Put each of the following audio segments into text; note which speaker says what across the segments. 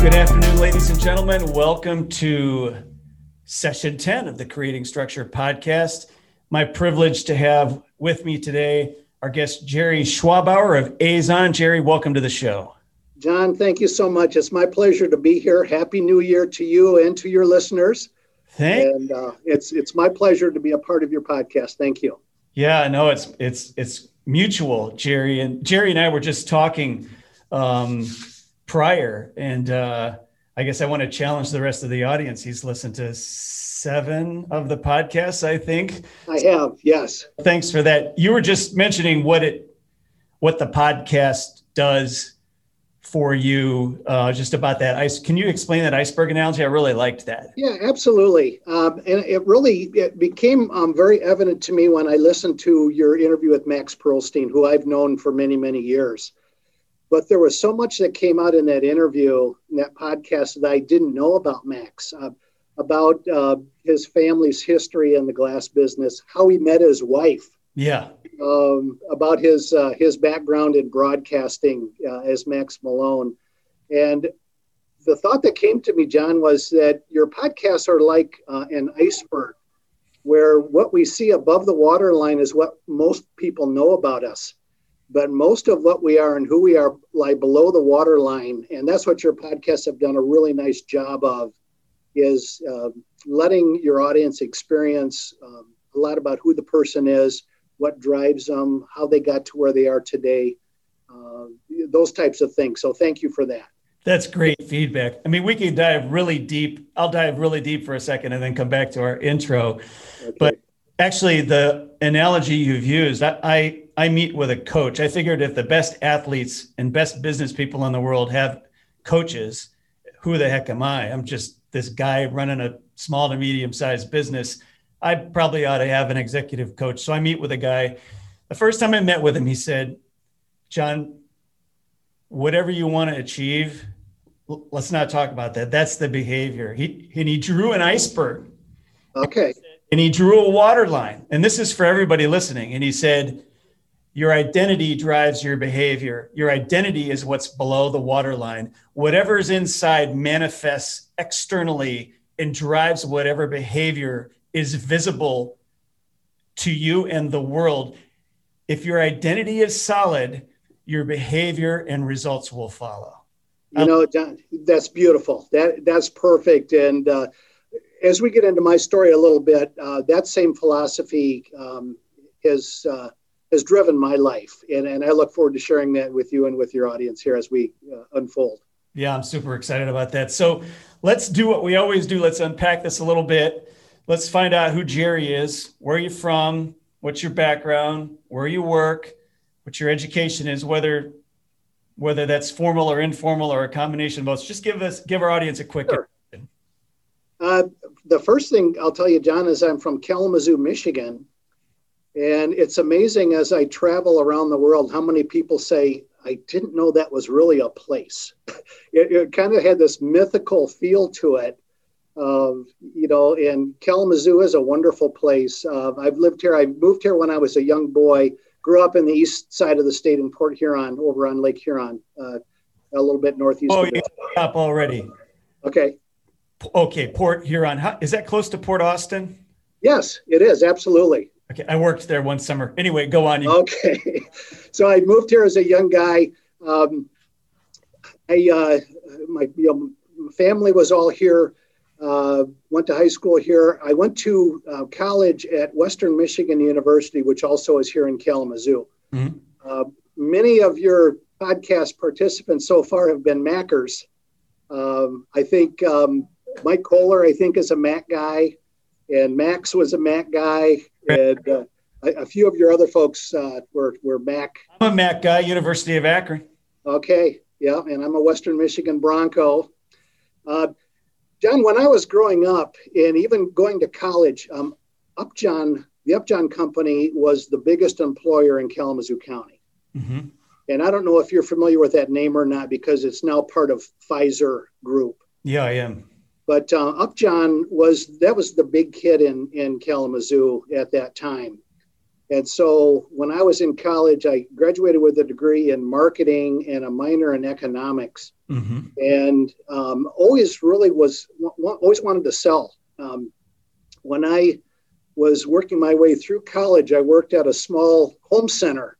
Speaker 1: Good afternoon, ladies and gentlemen. Welcome to session 10 of the Creating Structure podcast. My privilege to have with me today our guest, Jerry Schwabauer of Azon. Jerry, welcome to the show.
Speaker 2: John, thank you so much. It's my pleasure to be here. Happy New Year to you and to your listeners.
Speaker 1: Thank
Speaker 2: and uh, it's it's my pleasure to be a part of your podcast. Thank you.
Speaker 1: Yeah, no, it's it's it's mutual, Jerry and Jerry and I were just talking um, prior, and uh, I guess I want to challenge the rest of the audience. He's listened to seven of the podcasts, I think.
Speaker 2: I have, yes.
Speaker 1: Thanks for that. You were just mentioning what it what the podcast does for you uh, just about that ice can you explain that iceberg analogy i really liked that
Speaker 2: yeah absolutely um, and it really it became um, very evident to me when i listened to your interview with max perilstein who i've known for many many years but there was so much that came out in that interview in that podcast that i didn't know about max uh, about uh, his family's history in the glass business how he met his wife.
Speaker 1: Yeah.
Speaker 2: Um, about his uh, his background in broadcasting uh, as Max Malone, and the thought that came to me, John, was that your podcasts are like uh, an iceberg, where what we see above the waterline is what most people know about us, but most of what we are and who we are lie below the waterline, and that's what your podcasts have done a really nice job of, is uh, letting your audience experience um, a lot about who the person is what drives them, how they got to where they are today, uh, those types of things. So thank you for that.
Speaker 1: That's great feedback. I mean, we can dive really deep. I'll dive really deep for a second and then come back to our intro. Okay. But actually, the analogy you've used, I, I, I meet with a coach. I figured if the best athletes and best business people in the world have coaches, who the heck am I? I'm just this guy running a small to medium sized business I probably ought to have an executive coach. So I meet with a guy. The first time I met with him, he said, John, whatever you want to achieve, let's not talk about that. That's the behavior. He and he drew an iceberg.
Speaker 2: Okay.
Speaker 1: And he drew a water line. And this is for everybody listening. And he said, Your identity drives your behavior. Your identity is what's below the water line. Whatever's inside manifests externally and drives whatever behavior is visible to you and the world. If your identity is solid, your behavior and results will follow.
Speaker 2: You know, John, that's beautiful. That that's perfect. And uh, as we get into my story a little bit, uh, that same philosophy um, has uh, has driven my life, and and I look forward to sharing that with you and with your audience here as we uh, unfold.
Speaker 1: Yeah, I'm super excited about that. So let's do what we always do. Let's unpack this a little bit let's find out who Jerry is. Where are you from? What's your background? Where you work? What your education is? Whether whether that's formal or informal or a combination of both. Just give us give our audience a quick.
Speaker 2: Sure. Uh, the first thing I'll tell you, John, is I'm from Kalamazoo, Michigan, and it's amazing as I travel around the world how many people say I didn't know that was really a place. it, it kind of had this mythical feel to it uh, you know, and Kalamazoo is a wonderful place. Uh, I've lived here. I moved here when I was a young boy. Grew up in the east side of the state in Port Huron, over on Lake Huron, uh, a little bit northeast.
Speaker 1: Oh, you up already?
Speaker 2: Okay.
Speaker 1: Okay, Port Huron. How, is that close to Port Austin?
Speaker 2: Yes, it is. Absolutely.
Speaker 1: Okay, I worked there one summer. Anyway, go on.
Speaker 2: Okay, so I moved here as a young guy. Um, I uh, my you know, family was all here uh, went to high school here. I went to uh, college at Western Michigan University, which also is here in Kalamazoo. Mm-hmm. Uh, many of your podcast participants so far have been Mackers. Um, I think um, Mike Kohler, I think, is a Mac guy, and Max was a Mac guy, and uh, a, a, few of your other folks uh, were were Mac.
Speaker 1: I'm a Mac guy, University of Akron.
Speaker 2: Okay, yeah, and I'm a Western Michigan Bronco. Uh, John, when I was growing up and even going to college, um, Upjohn, the Upjohn Company was the biggest employer in Kalamazoo County. Mm-hmm. And I don't know if you're familiar with that name or not because it's now part of Pfizer Group.
Speaker 1: Yeah, I am.
Speaker 2: But uh, Upjohn was that was the big kid in in Kalamazoo at that time. And so when I was in college, I graduated with a degree in marketing and a minor in economics. mm-hmm. and um, always really was always wanted to sell. Um, when I was working my way through college, I worked at a small home center,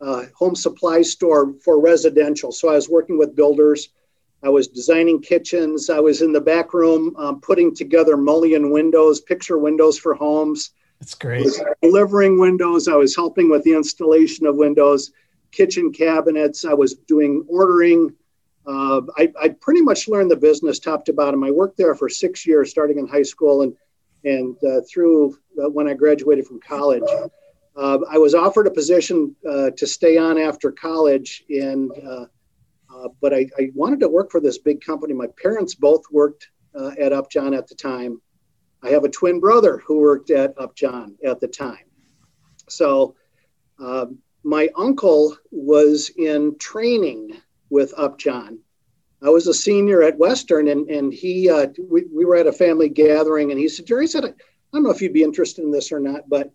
Speaker 2: uh, home supply store for residential. So I was working with builders. I was designing kitchens. I was in the back room um, putting together mullion windows, picture windows for homes.
Speaker 1: That's great.
Speaker 2: delivering windows. I was helping with the installation of windows, kitchen cabinets. I was doing ordering. Uh, I, I pretty much learned the business top to bottom. I worked there for six years, starting in high school and and uh, through uh, when I graduated from college. Uh, I was offered a position uh, to stay on after college, and uh, uh, but I, I, wanted to work for this big company. My parents both worked at Upjohn at the time. I have a twin brother who worked at Upjohn at the time. So um, my uncle was in training with Upjohn I was a senior at Western, and and he uh, we, we were at a family gathering, and he said, Jerry said, I don't know if you'd be interested in this or not, but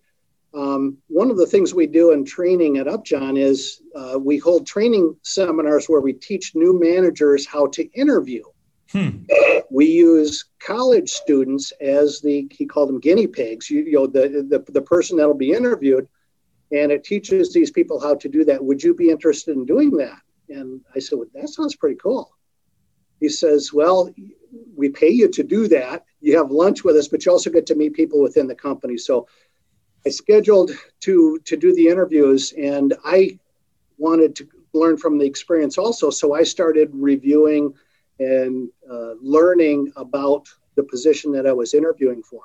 Speaker 2: um, one of the things we do in training at Upjohn is uh, we hold training seminars where we teach new managers how to interview. Hmm. We use college students as the he called them guinea pigs. You, you know the, the the person that'll be interviewed, and it teaches these people how to do that. Would you be interested in doing that? And I said, well, that sounds pretty cool. He says, Well, we pay you to do that. You have lunch with us, but you also get to meet people within the company. So I scheduled to to do the interviews and I wanted to learn from the experience also. So I started reviewing and uh, learning about the position that I was interviewing for.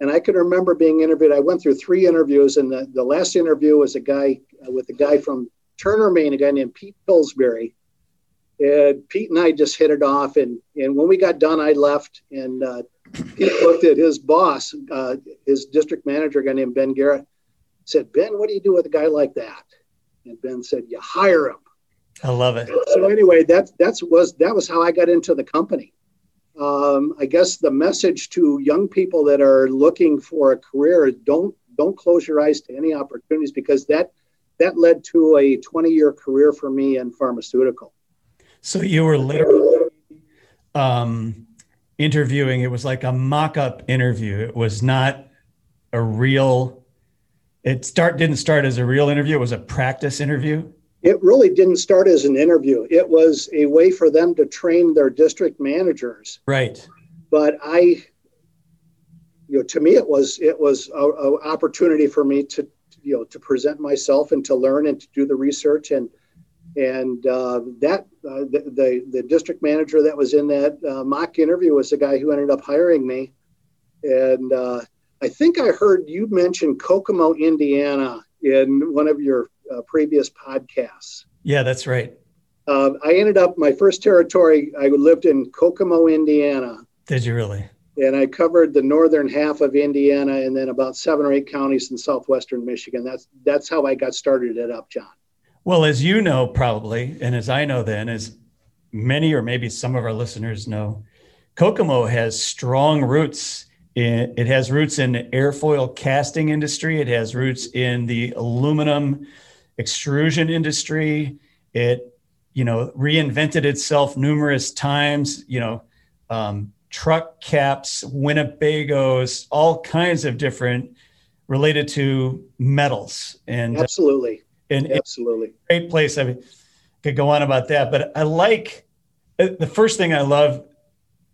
Speaker 2: And I can remember being interviewed. I went through three interviews, and the, the last interview was a guy uh, with a guy from Turner, Maine, a guy named Pete Pillsbury. And Pete and I just hit it off. And, and when we got done, I left and uh, Pete looked at his boss, uh, his district manager, a guy named Ben Garrett, said, Ben, what do you do with a guy like that? And Ben said, You hire him.
Speaker 1: I love it.
Speaker 2: So anyway, that that's was that was how I got into the company. Um, I guess the message to young people that are looking for a career don't don't close your eyes to any opportunities because that that led to a 20 year career for me in pharmaceutical.
Speaker 1: So you were literally um, interviewing. It was like a mock-up interview. It was not a real. It start didn't start as a real interview. It was a practice interview.
Speaker 2: It really didn't start as an interview. It was a way for them to train their district managers.
Speaker 1: Right.
Speaker 2: But I, you know, to me, it was it was a, a opportunity for me to you know to present myself and to learn and to do the research and and uh, that uh, the, the, the district manager that was in that uh, mock interview was the guy who ended up hiring me, and uh, I think I heard you mention Kokomo, Indiana, in one of your uh, previous podcasts.
Speaker 1: Yeah, that's right.
Speaker 2: Um, I ended up my first territory. I lived in Kokomo, Indiana.
Speaker 1: Did you really?
Speaker 2: And I covered the northern half of Indiana, and then about seven or eight counties in southwestern Michigan. That's that's how I got started at Upjohn.
Speaker 1: Well, as you know, probably, and as I know, then, as many or maybe some of our listeners know, Kokomo has strong roots. In, it has roots in the airfoil casting industry. It has roots in the aluminum extrusion industry. It, you know, reinvented itself numerous times. You know, um, truck caps, Winnebagos, all kinds of different related to metals and
Speaker 2: absolutely
Speaker 1: and
Speaker 2: absolutely
Speaker 1: great place. I mean, could go on about that, but I like uh, the first thing I love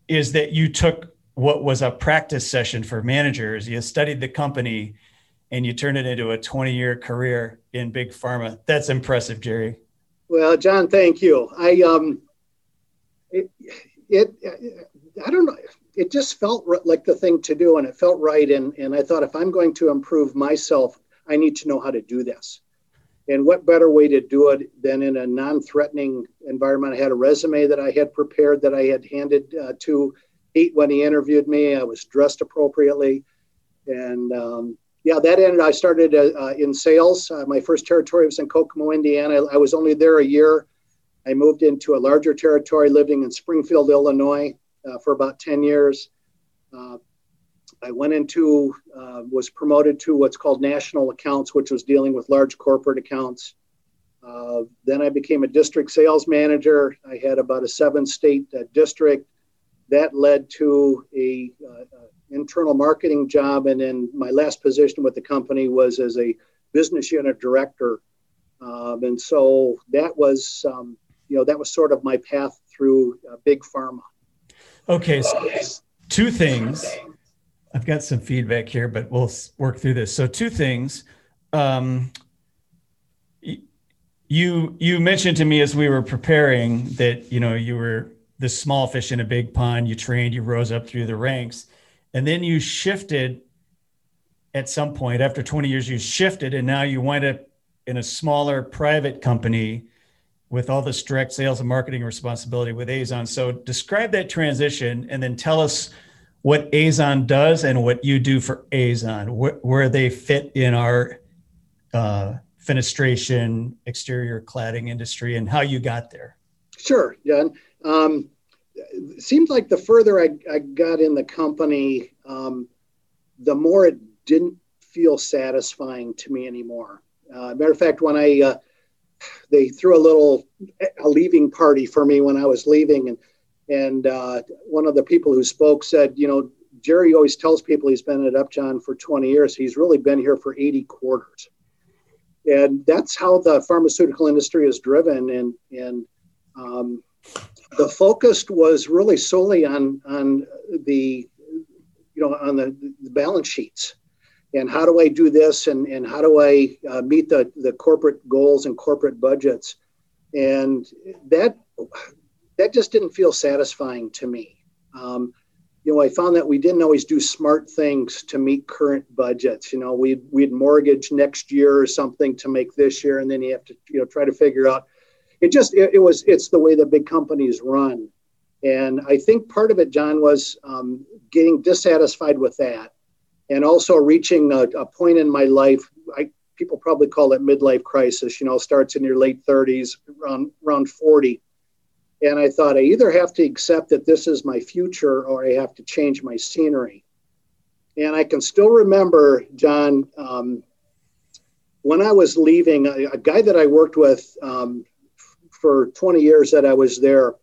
Speaker 1: is that you took what was a practice session for managers. You studied the company and you turned it into a 20 year career in big pharma. That's impressive, Jerry.
Speaker 2: Well, John, thank you. I, um, it, it, I don't know. It just felt like the thing to do and it felt right. And, and I thought if I'm going to improve myself, I need to know how to do this. And what better way to do it than in a non threatening environment? I had a resume that I had prepared that I had handed uh, to Pete when he interviewed me. I was dressed appropriately. And um, yeah, that ended. I started uh, uh, in sales. Uh, my first territory was in Kokomo, Indiana. I, was only there a year. I moved into a larger territory, living in Springfield, Illinois, uh, for about 10 years. Uh, I went into, uh, was promoted to what's called national accounts, which was dealing with large corporate accounts. Uh, then I became a district sales manager. I had about a seven state uh, district. That led to a uh, internal marketing job. And then my last position with the company was as a business unit director. Um, and so that was, um, you know, that was sort of my path through big pharma.
Speaker 1: Okay. So two things. I've got some feedback here, but we'll work through this. So two things. Um, you you mentioned to me as we were preparing that you know you were the small fish in a big pond. You trained, you rose up through the ranks, and then you shifted. At some point, after 20 years, you shifted, and now you wind up in a smaller private company with all this direct sales and marketing responsibility with Azon. So describe that transition, and then tell us what Azon does and what you do for Azon, wh- where they fit in our uh, fenestration, exterior cladding industry, and how you got there.
Speaker 2: Sure, John. Um, seems like the further I, I got in the company, um, the more it didn't feel satisfying to me anymore. Uh, matter of fact, when I uh, they threw a little a leaving party for me when I was leaving, and and uh, one of the people who spoke said, you know, Jerry always tells people he's been at Upjohn for 20 years. He's really been here for 80 quarters. And that's how the pharmaceutical industry is driven. And and um, the focus was really solely on on the you know on the, the, balance sheets. And how do i do this? And, and how do i uh, meet the, the corporate goals and corporate budgets? And that that just didn't feel satisfying to me um, you know, I found that we didn't always do smart things to meet current budgets. You know, we'd we'd mortgage next year or something to make this year, and then you have to you know try to figure out. It just it, it was it's the way that big companies run, and I think part of it, John, was um, getting dissatisfied with that, and also reaching a, a point in my life. I people probably call it midlife crisis. You know, starts in your late 30s, around around 40 and I thought I either have to accept that this is my future or I have to change my scenery. And I can still remember, John, um, when I was leaving, a, a, guy that I worked with um, for 20 years that I was there,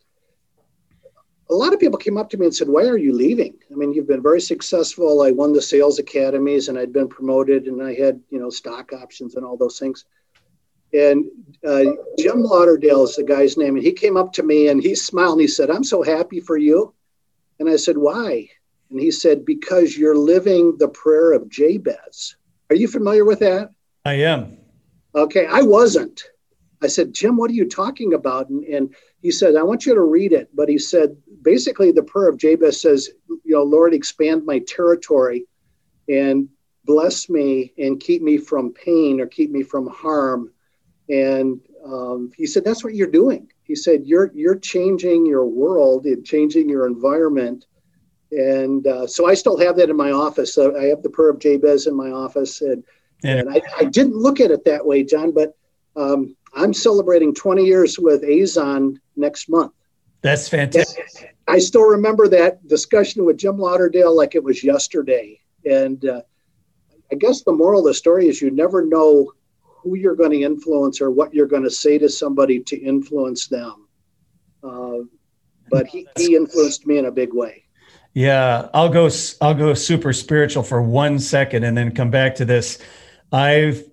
Speaker 2: a lot of people came up to me and said, Why are you leaving? I mean, you've been very successful. I won the sales academies and I'd been promoted and I had, you know, stock options and all those things. And uh, Jim Lauderdale is the guy's name. And he came up to me and he smiled and he said, I'm so happy for you. And I said, Why? And he said, Because you're living the prayer of Jabez. Are you familiar with that?
Speaker 1: I am.
Speaker 2: Okay, I wasn't. I said, Jim, what are you talking about? And, and he said, I want you to read it. But he said, basically, the prayer of Jabez says, You know, Lord, expand my territory and bless me and keep me from pain or keep me from harm and um, he said, "That's what you're doing." He said, "You're you're changing your world and changing your environment." And uh, so I still have that in my office. So I have the prayer of Jabez in my office, and yeah. and I, I, didn't look at it that way, John. But um, I'm celebrating 20 years with Azon next month.
Speaker 1: That's fantastic.
Speaker 2: I still remember that discussion with Jim Lauderdale like it was yesterday. And uh, I guess the moral of the story is you never know who you're going to influence or what you're going to say to somebody to influence them. Uh, but he, he influenced me in a big way.
Speaker 1: Yeah, I'll go. I'll go super spiritual for one second, and then come back to this. I've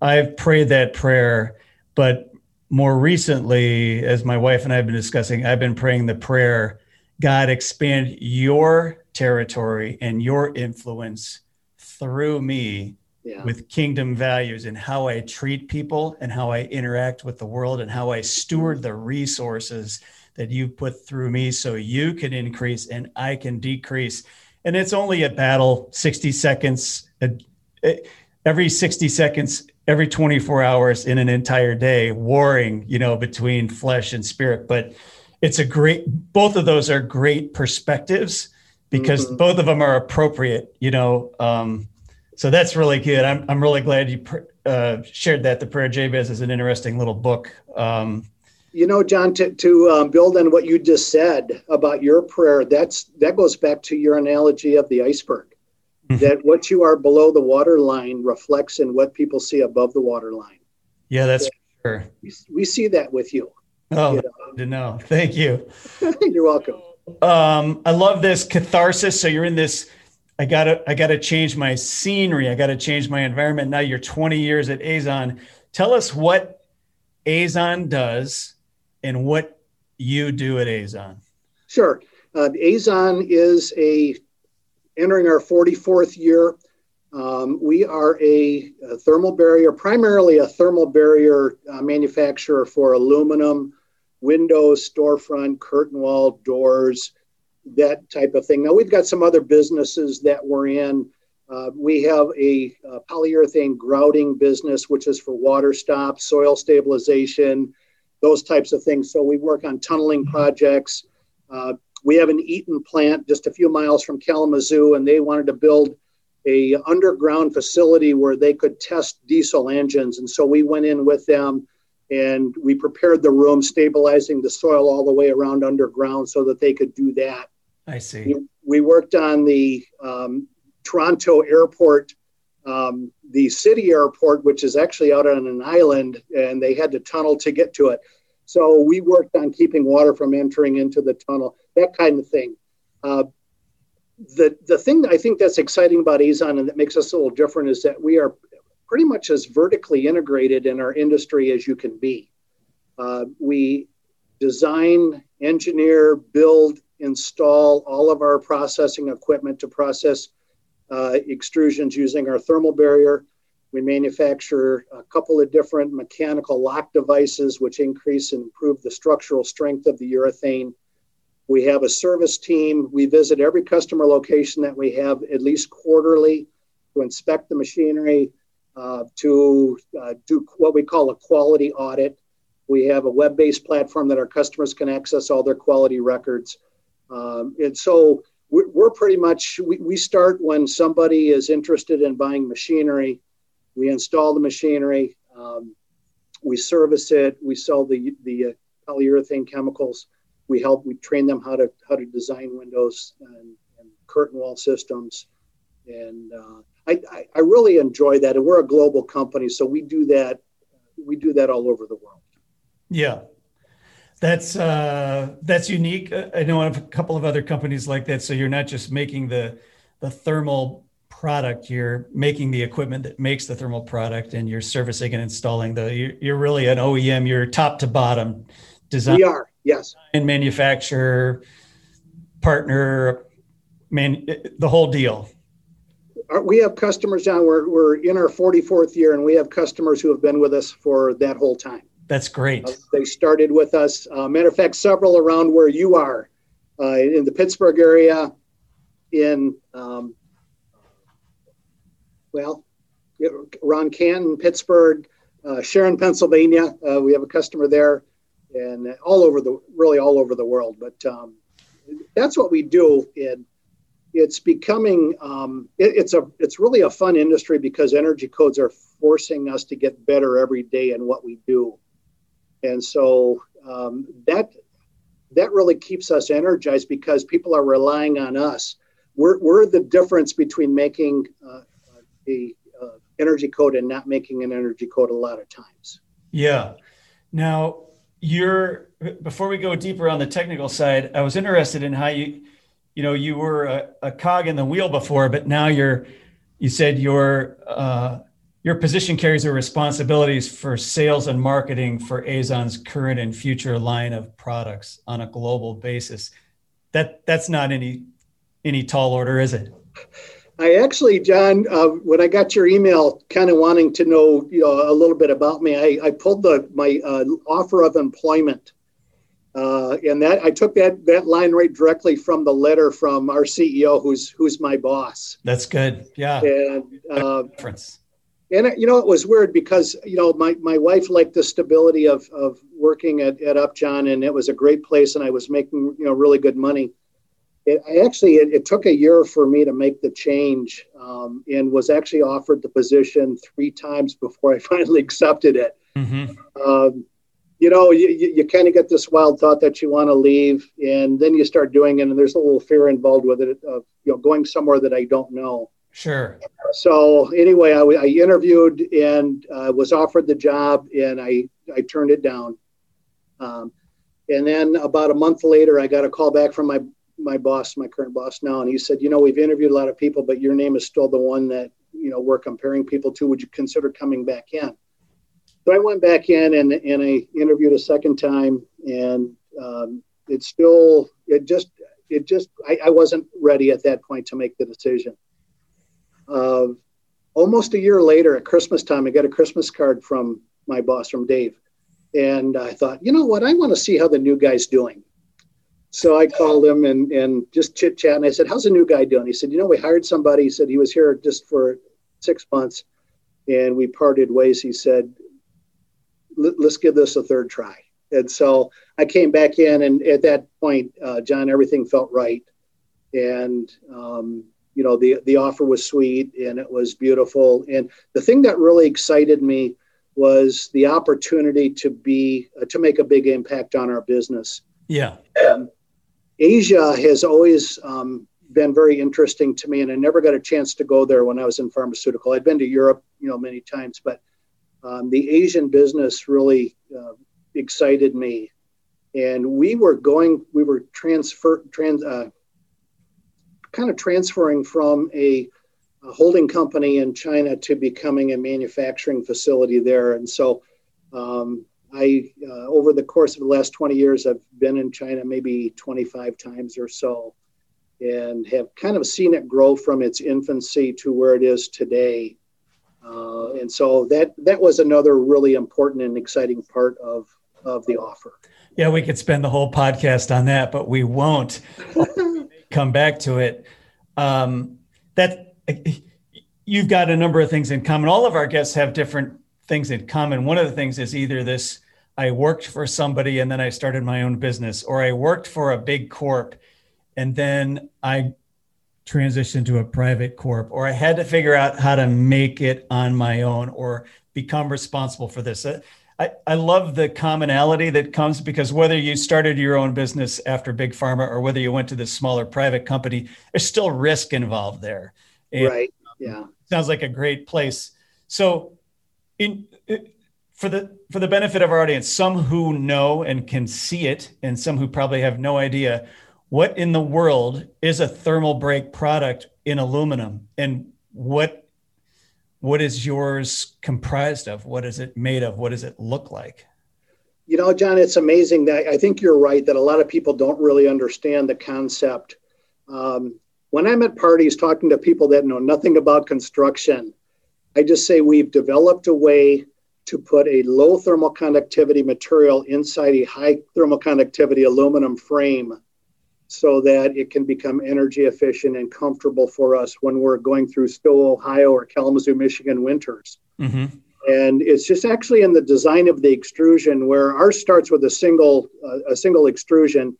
Speaker 1: I've prayed that prayer, but more recently, as my wife and I have been discussing, I've been praying the prayer: God, expand your territory and your influence through me yeah. with kingdom values and how I treat people and how I interact with the world and how I steward the resources that you put through me so you can increase and I can decrease. And it's only a battle 60 seconds, every 60 seconds, every 24 hours in an entire day, warring, you know, between flesh and spirit. But it's a great, both of those are great perspectives because mm-hmm. both of them are appropriate, you know. Um, so that's really good. I'm, I'm really glad you uh, shared that. The Prayer Jabez is an interesting little book. Um,
Speaker 2: you know, John, to, to um, build on what you just said about your prayer, that's that goes back to your analogy of the iceberg. Mm-hmm. That what you are below the water line reflects in what people see above the water line.
Speaker 1: Yeah, that's Sure.
Speaker 2: We, we see that with you.
Speaker 1: Oh, you know? to know. Thank you.
Speaker 2: You're welcome.
Speaker 1: Um, I love this catharsis. So you're in this. I gotta, I gotta change my scenery. I gotta change my environment. Now you're 20 years at Azon. Tell us what Azon does and what you do at Azon.
Speaker 2: Sure. Uh, Azon is a entering our 44th year. Um, we are a, a, thermal barrier, primarily a thermal barrier uh, manufacturer for aluminum, windows, storefront, curtain wall, doors, that type of thing. Now, we've got some other businesses that we're in. Uh, we have a, a, polyurethane grouting business, which is for water stops, soil stabilization, those types of things. So we work on tunneling projects. Uh, we have an Eaton plant just a few miles from Kalamazoo, and they wanted to build a underground facility where they could test diesel engines. And so we went in with them and we prepared the room, stabilizing the soil all the way around underground so that they could do that.
Speaker 1: I see.
Speaker 2: We, we worked on the um, Toronto airport, um, the city airport, which is actually out on an island, and they had to tunnel to get to it. So we worked on keeping water from entering into the tunnel, that kind of thing. Uh, the the thing I think that's exciting about Azon and that makes us a little different is that we are pretty much as vertically integrated in our industry as you can be. Uh, we design, engineer, build, install all of our processing equipment to process uh, extrusions using our thermal barrier. We manufacture a couple of different mechanical lock devices, which increase and improve the structural strength of the urethane. We have a service team. We visit every customer location that we have at least quarterly to inspect the machinery, uh, to uh, do what we call a quality audit. We have a web based platform that our customers can access all their quality records. Um, and so we're, we're pretty much, we, we start when somebody is interested in buying machinery we install the machinery, um, we service it, we sell the the uh, polyurethane chemicals. We help, we train them how to how to design windows and, and curtain wall systems, and uh, I, I, I really enjoy that. And we're a global company, so we do that we do that all over the world.
Speaker 1: Yeah, that's uh, that's unique. I know of a couple of other companies like that. So you're not just making the the thermal product you're making the equipment that makes the thermal product and you're servicing and installing the you're, you're really an oem you're top to bottom
Speaker 2: design we are yes
Speaker 1: and manufacturer partner man the whole deal
Speaker 2: we have customers now we're, we're in our 44th year and we have customers who have been with us for that whole time
Speaker 1: that's great uh,
Speaker 2: they started with us uh, matter of fact several around where you are uh, in the pittsburgh area in um, well, Ron Canton, Pittsburgh, uh, Sharon, Pennsylvania. Uh, we have a customer there, and all over the really all over the world. But um, that's what we do, and it's becoming um, it, it's a it's really a fun industry because energy codes are forcing us to get better every day in what we do, and so um, that that really keeps us energized because people are relying on us. We're, we're the difference between making uh, the uh, energy code and not making an energy code a lot of times.
Speaker 1: Yeah. Now, you're before we go deeper on the technical side, I was interested in how you, you know, you were a, a cog in the wheel before, but now you're, you said your uh, your position carries the responsibilities for sales and marketing for Azon's current and future line of products on a global basis. That that's not any any tall order, is it?
Speaker 2: I actually, John, uh, when I got your email, kind of wanting to know, you know, a little bit about me, I, I pulled the my uh, offer of employment, uh, and that I took that that line right directly from the letter from our CEO, who's who's my boss.
Speaker 1: That's good. Yeah.
Speaker 2: And uh, difference. And you know, it was weird because you know my my wife liked the stability of of working at at Upjohn, and it was a great place, and I was making you know really good money it, I actually it, it, took a year for me to make the change, um, and was actually offered the position three times before I finally accepted it. Mm-hmm. Um, you know, you, you, you kind of get this wild thought that you want to leave, and then you start doing it, and there's a little fear involved with it of you know going somewhere that I don't know.
Speaker 1: Sure.
Speaker 2: So anyway, I, I interviewed and uh, was offered the job, and I I turned it down. Um, and then about a month later, I got a call back from my my boss, my current boss now, and he said, you know, we've interviewed a lot of people, but your name is still the one that you know we're comparing people to. Would you consider coming back in? So I went back in and and I interviewed a second time, and um, it still it just it just I, I, wasn't ready at that point to make the decision. Uh, almost a year later, at Christmas time, I got a Christmas card from my boss, from Dave, and I thought, you know what, I want to see how the new guy's doing. So I called him and and just chit chat, and I said, "How's the new guy doing?" He said, "You know, we hired somebody." He said he was here just for six months, and we parted ways. He said, "Let's give this a third try." And so I came back in, and at that point, uh, John, everything felt right, and um, you know the the offer was sweet and it was beautiful. And the thing that really excited me was the opportunity to be uh, to make a big impact on our business.
Speaker 1: Yeah.
Speaker 2: Um, Asia has always um, been very interesting to me, and I never got a chance to go there when I was in pharmaceutical. I'd been to Europe, you know, many times, but um, the Asian business really uh, excited me. And we were going, we were transfer, trans, uh, kind of transferring from a, a, holding company in China to becoming a manufacturing facility there. And so um, I, uh, over the course of the last 20 years, I've been in China maybe 25 times or so and have kind of seen it grow from its infancy to where it is today. Uh, and so that that was another really important and exciting part of of the offer.
Speaker 1: Yeah, we could spend the whole podcast on that, but we won't. come back to it. Um, that you've got a number of things in common. All of our guests have different things in common. One of the things is either this: I worked for somebody and then I started my own business, or I worked for a big corp and then I transitioned to a private corp, or I had to figure out how to make it on my own or become responsible for this. I, I love the commonality that comes because whether you started your own business after big pharma or whether you went to this smaller private company, there's still risk involved there.
Speaker 2: And right. Yeah.
Speaker 1: Sounds like a great place. So, in uh, for the for the benefit of our audience, some who know and can see it, and some who probably have no idea, what in the world is a thermal break product in aluminum, and what what is yours comprised of? What is it made of? What does it look like?
Speaker 2: You know, John, it's amazing that I think you're right that a lot of people don't really understand the concept. Um, when I'm at parties talking to people that know nothing about construction, I just say we've developed a way to put a low thermal conductivity material inside a high thermal conductivity aluminum frame so that it can become energy efficient and comfortable for us when we're going through Stow, Ohio, or Kalamazoo, Michigan winters. Mm-hmm. And it's just actually in the design of the extrusion where ours starts with a single uh, a single extrusion,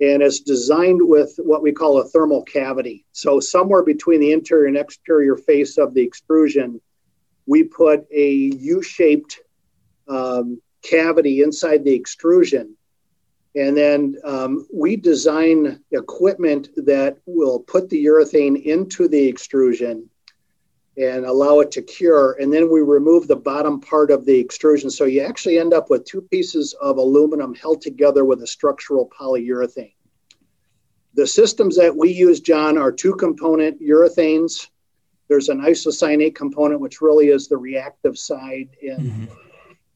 Speaker 2: and it's designed with what we call a thermal cavity. So somewhere between the interior and exterior face of the extrusion, we put a U-shaped um, cavity inside the extrusion and then um, we design equipment that will put the urethane into the extrusion and allow it to cure. And then we remove the bottom part of the extrusion. So you actually end up with two pieces of aluminum held together with a structural polyurethane. The systems that we use, John, are two component urethanes. There's an isocyanate component, which really is the reactive side, and mm-hmm.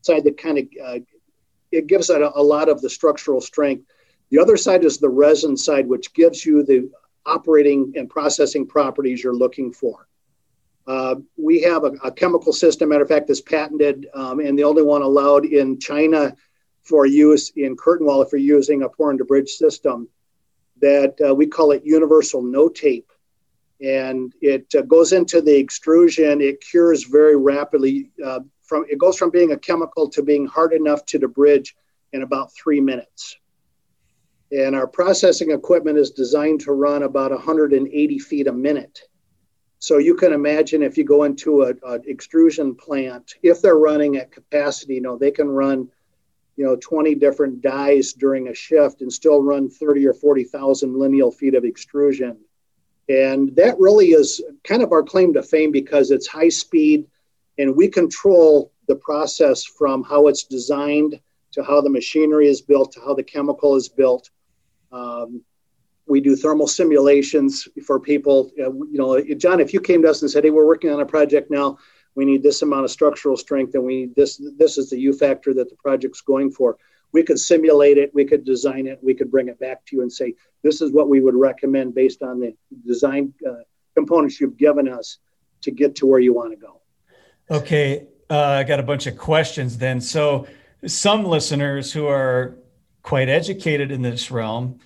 Speaker 2: side that kind of uh, it gives a, a lot of the structural strength. The other side is the resin side, which gives you the operating and processing properties you're looking for. Uh, we have a, a, chemical system, matter of fact, that's patented um, and the only one allowed in China for use in curtain wall if you're using a pour and debridge system that uh, we call it universal no tape. And it uh, goes into the extrusion, it cures very rapidly. From it goes from being a chemical to being hard enough to debridge in about three minutes. And our processing equipment is designed to run about 180 feet a minute. So you can imagine if you go into an extrusion plant, if they're running at capacity, you know, they can run, you know, 20 different dies during a shift and still run 30 or 40,000 lineal feet of extrusion. And that really is kind of our claim to fame because it's high speed, and we control the process from how it's designed to how the machinery is built to how the chemical is built. Um, we do thermal simulations for people. You know, John, if you came to us and said, "Hey, we're working on a project now. We need this amount of structural strength, and we need this. This is the U factor that the project's going for." We could simulate it. We could design it. We could bring it back to you and say, "This is what we would recommend based on the design uh, components you've given us to get to where you want to go."
Speaker 1: Okay, uh, I got a bunch of questions then. So, some listeners who are quite educated in this realm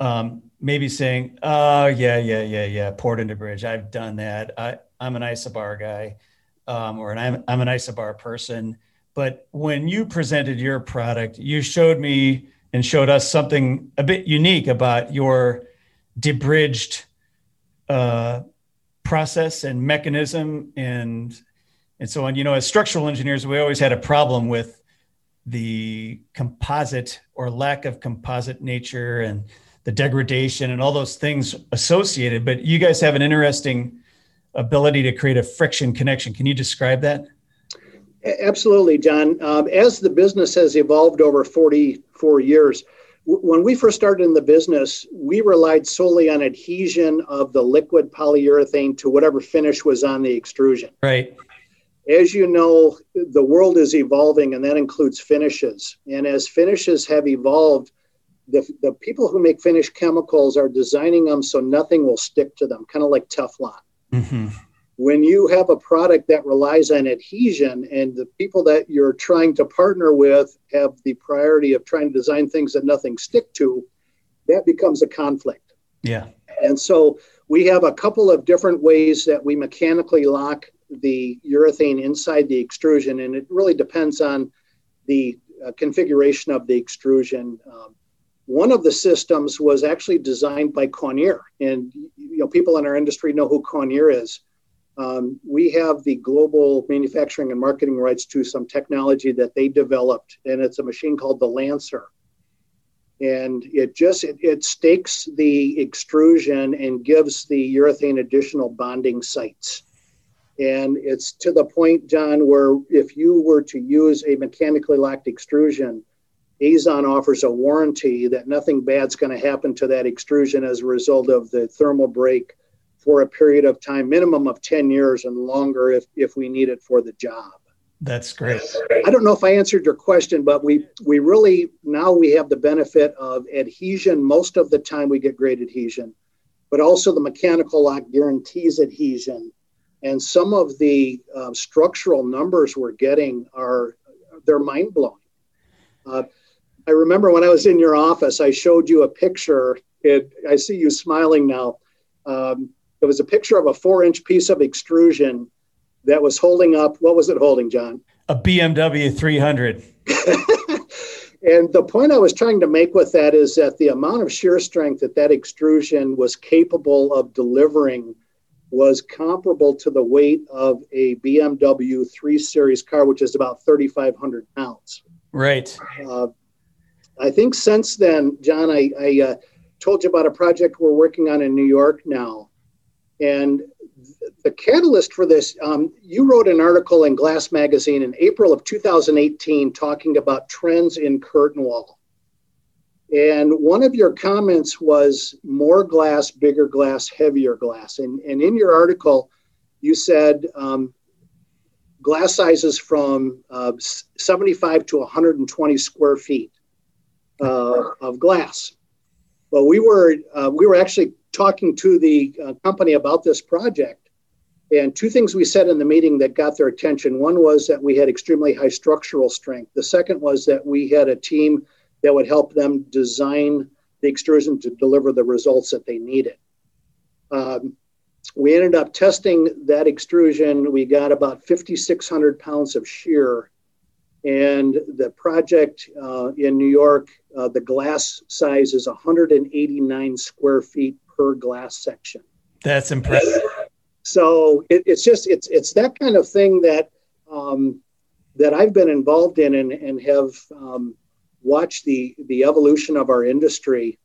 Speaker 1: um, maybe saying, "Oh, yeah, yeah, yeah, yeah, pour and debridge. I've done that. I, I'm an insulbar guy, um, or an, I'm, I'm an insulbar person." But when you presented your product, you showed me and showed us something a bit unique about your debridged uh, process and mechanism and and so on. You know, as structural engineers, we always had a problem with the composite or lack of composite nature and the degradation and all those things associated. But you guys have an interesting ability to create a friction connection. Can you describe that?
Speaker 2: Absolutely, John. Um, as the business has evolved over 44 years, w- when we first started in the business, we relied solely on adhesion of the liquid polyurethane to whatever finish was on the extrusion.
Speaker 1: Right.
Speaker 2: As you know, the world is evolving, and that includes finishes. And as finishes have evolved, the, the people who make finished chemicals are designing them so nothing will stick to them, kind of like Teflon. Mm-hmm. When you have a product that relies on adhesion and the people that you're trying to partner with have the priority of trying to design things that nothing stick to, that becomes a conflict.
Speaker 1: Yeah.
Speaker 2: And so we have a couple of different ways that we mechanically lock the urethane inside the extrusion, and it really depends on the uh, configuration of the extrusion. Um, one of the systems was actually designed by Kawneer, and you know people in our industry know who Kawneer is. Um, we have the global manufacturing and marketing rights to some technology that they developed, and it's a machine called the Lancer. And it just it, it stakes the extrusion and gives the urethane additional bonding sites. And it's to the point, John, where if you were to use a mechanically locked extrusion, Azon offers a warranty that nothing bad's going to happen to that extrusion as a result of the thermal break for a period of time, minimum of 10 years and longer if, if we need it for the job.
Speaker 1: That's great.
Speaker 2: I don't know if I answered your question, but we, we really now we have the benefit of adhesion. Most of the time we get great adhesion, but also the mechanical lock guarantees adhesion. And some of the uh, structural numbers we're getting are they're mind blowing. Uh, I remember when I was in your office, I showed you a picture. It, I see you smiling now. Um, it was a picture of a four inch piece of extrusion that was holding up. What was it holding, John?
Speaker 1: A BMW 300.
Speaker 2: and the point I was trying to make with that is that the amount of shear strength that that extrusion was capable of delivering was comparable to the weight of a BMW 3 Series car, which is about 3,500 pounds.
Speaker 1: Right. Uh,
Speaker 2: I think since then, John, I, I uh, told you about a project we're working on in New York now. And the catalyst for this, um, you wrote an article in Glass Magazine in April of 2018 talking about trends in curtain wall. And one of your comments was more glass, bigger glass, heavier glass. And, and in your article, you said um, glass sizes from uh, 75 to 120 square feet uh, of glass. Well, we were uh, we were actually talking to the uh, company about this project, and two things we said in the meeting that got their attention. One was that we had extremely high structural strength. The second was that we had a team that would help them design the extrusion to deliver the results that they needed. Um, we ended up testing that extrusion. We got about 5,600 pounds of shear and the project uh, in New York, uh, the glass size is 189 square feet per glass section.
Speaker 1: That's impressive.
Speaker 2: So it, it's just it's it's that kind of thing that um, that I've been involved in and, and have um, watched the the evolution of our industry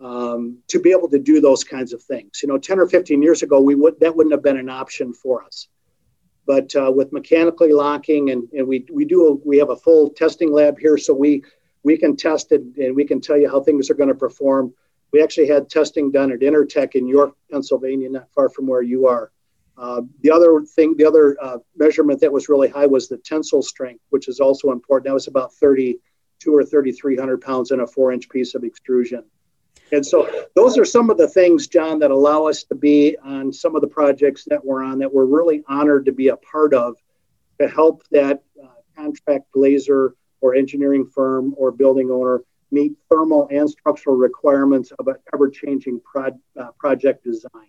Speaker 2: um, to be able to do those kinds of things. You know, 10 or 15 years ago, we would that wouldn't have been an option for us. but uh, with mechanically locking and, and we, we do a, we have a full testing lab here so we we can test it and we can tell you how things are going to perform we actually had testing done at intertek in york pennsylvania not far from where you are uh, the other thing the other uh, measurement that was really high was the tensile strength which is also important that was about 32 or 3300 pounds in a four inch piece of extrusion and so those are some of the things, John, that allow us to be on some of the projects that we're on that we're really honored to be a part of to help that uh, contract glazer or engineering firm or building owner meet thermal and structural requirements of an ever-changing pro- uh, project design.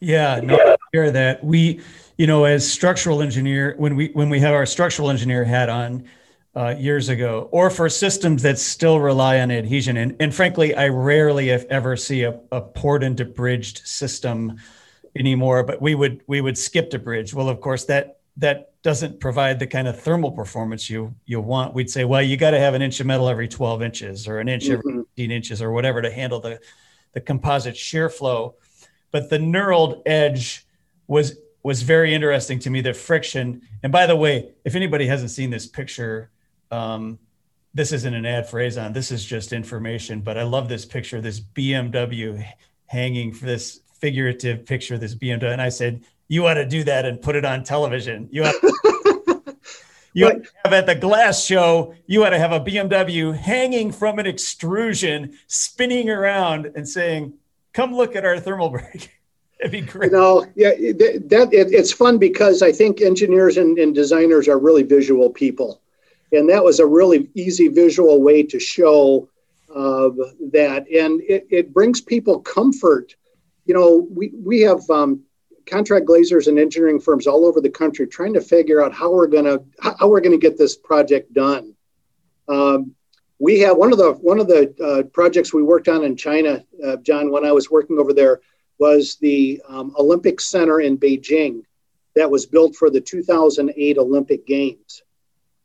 Speaker 1: Yeah, no, I hear that. We, you know, as structural engineer, when we when we have our structural engineer hat on, uh, years ago, or for systems that still rely on adhesion. And, and frankly, I rarely, if ever, see a, a and bridged system anymore. But we would we would skip to bridge. Well, of course, that that doesn't provide the kind of thermal performance you you want. We'd say, well, you got to have an inch of metal every 12 inches, or an inch mm-hmm. every 15 inches, or whatever to handle the the composite shear flow. But the knurled edge was was very interesting to me. The friction. And by the way, if anybody hasn't seen this picture um, this isn't an ad for Azon. This is just information. But I love this picture, this BMW hanging for this figurative picture, this BMW. And I said, you ought to do that and put it on television. You ought to, you ought to have at the glass show, you ought to have a BMW hanging from an extrusion, spinning around and saying, come look at our thermal break. It'd be great.
Speaker 2: You know, yeah, that, it, it's fun because I think engineers and, and designers are really visual people and that was a really easy visual way to show uh, that and it, it brings people comfort you know we, we have um, contract glazers and engineering firms all over the country trying to figure out how we're going to how we're to get this project done um, we have one of the one of the uh, projects we worked on in china uh, john when i was working over there was the um, olympic center in beijing that was built for the 2008 olympic games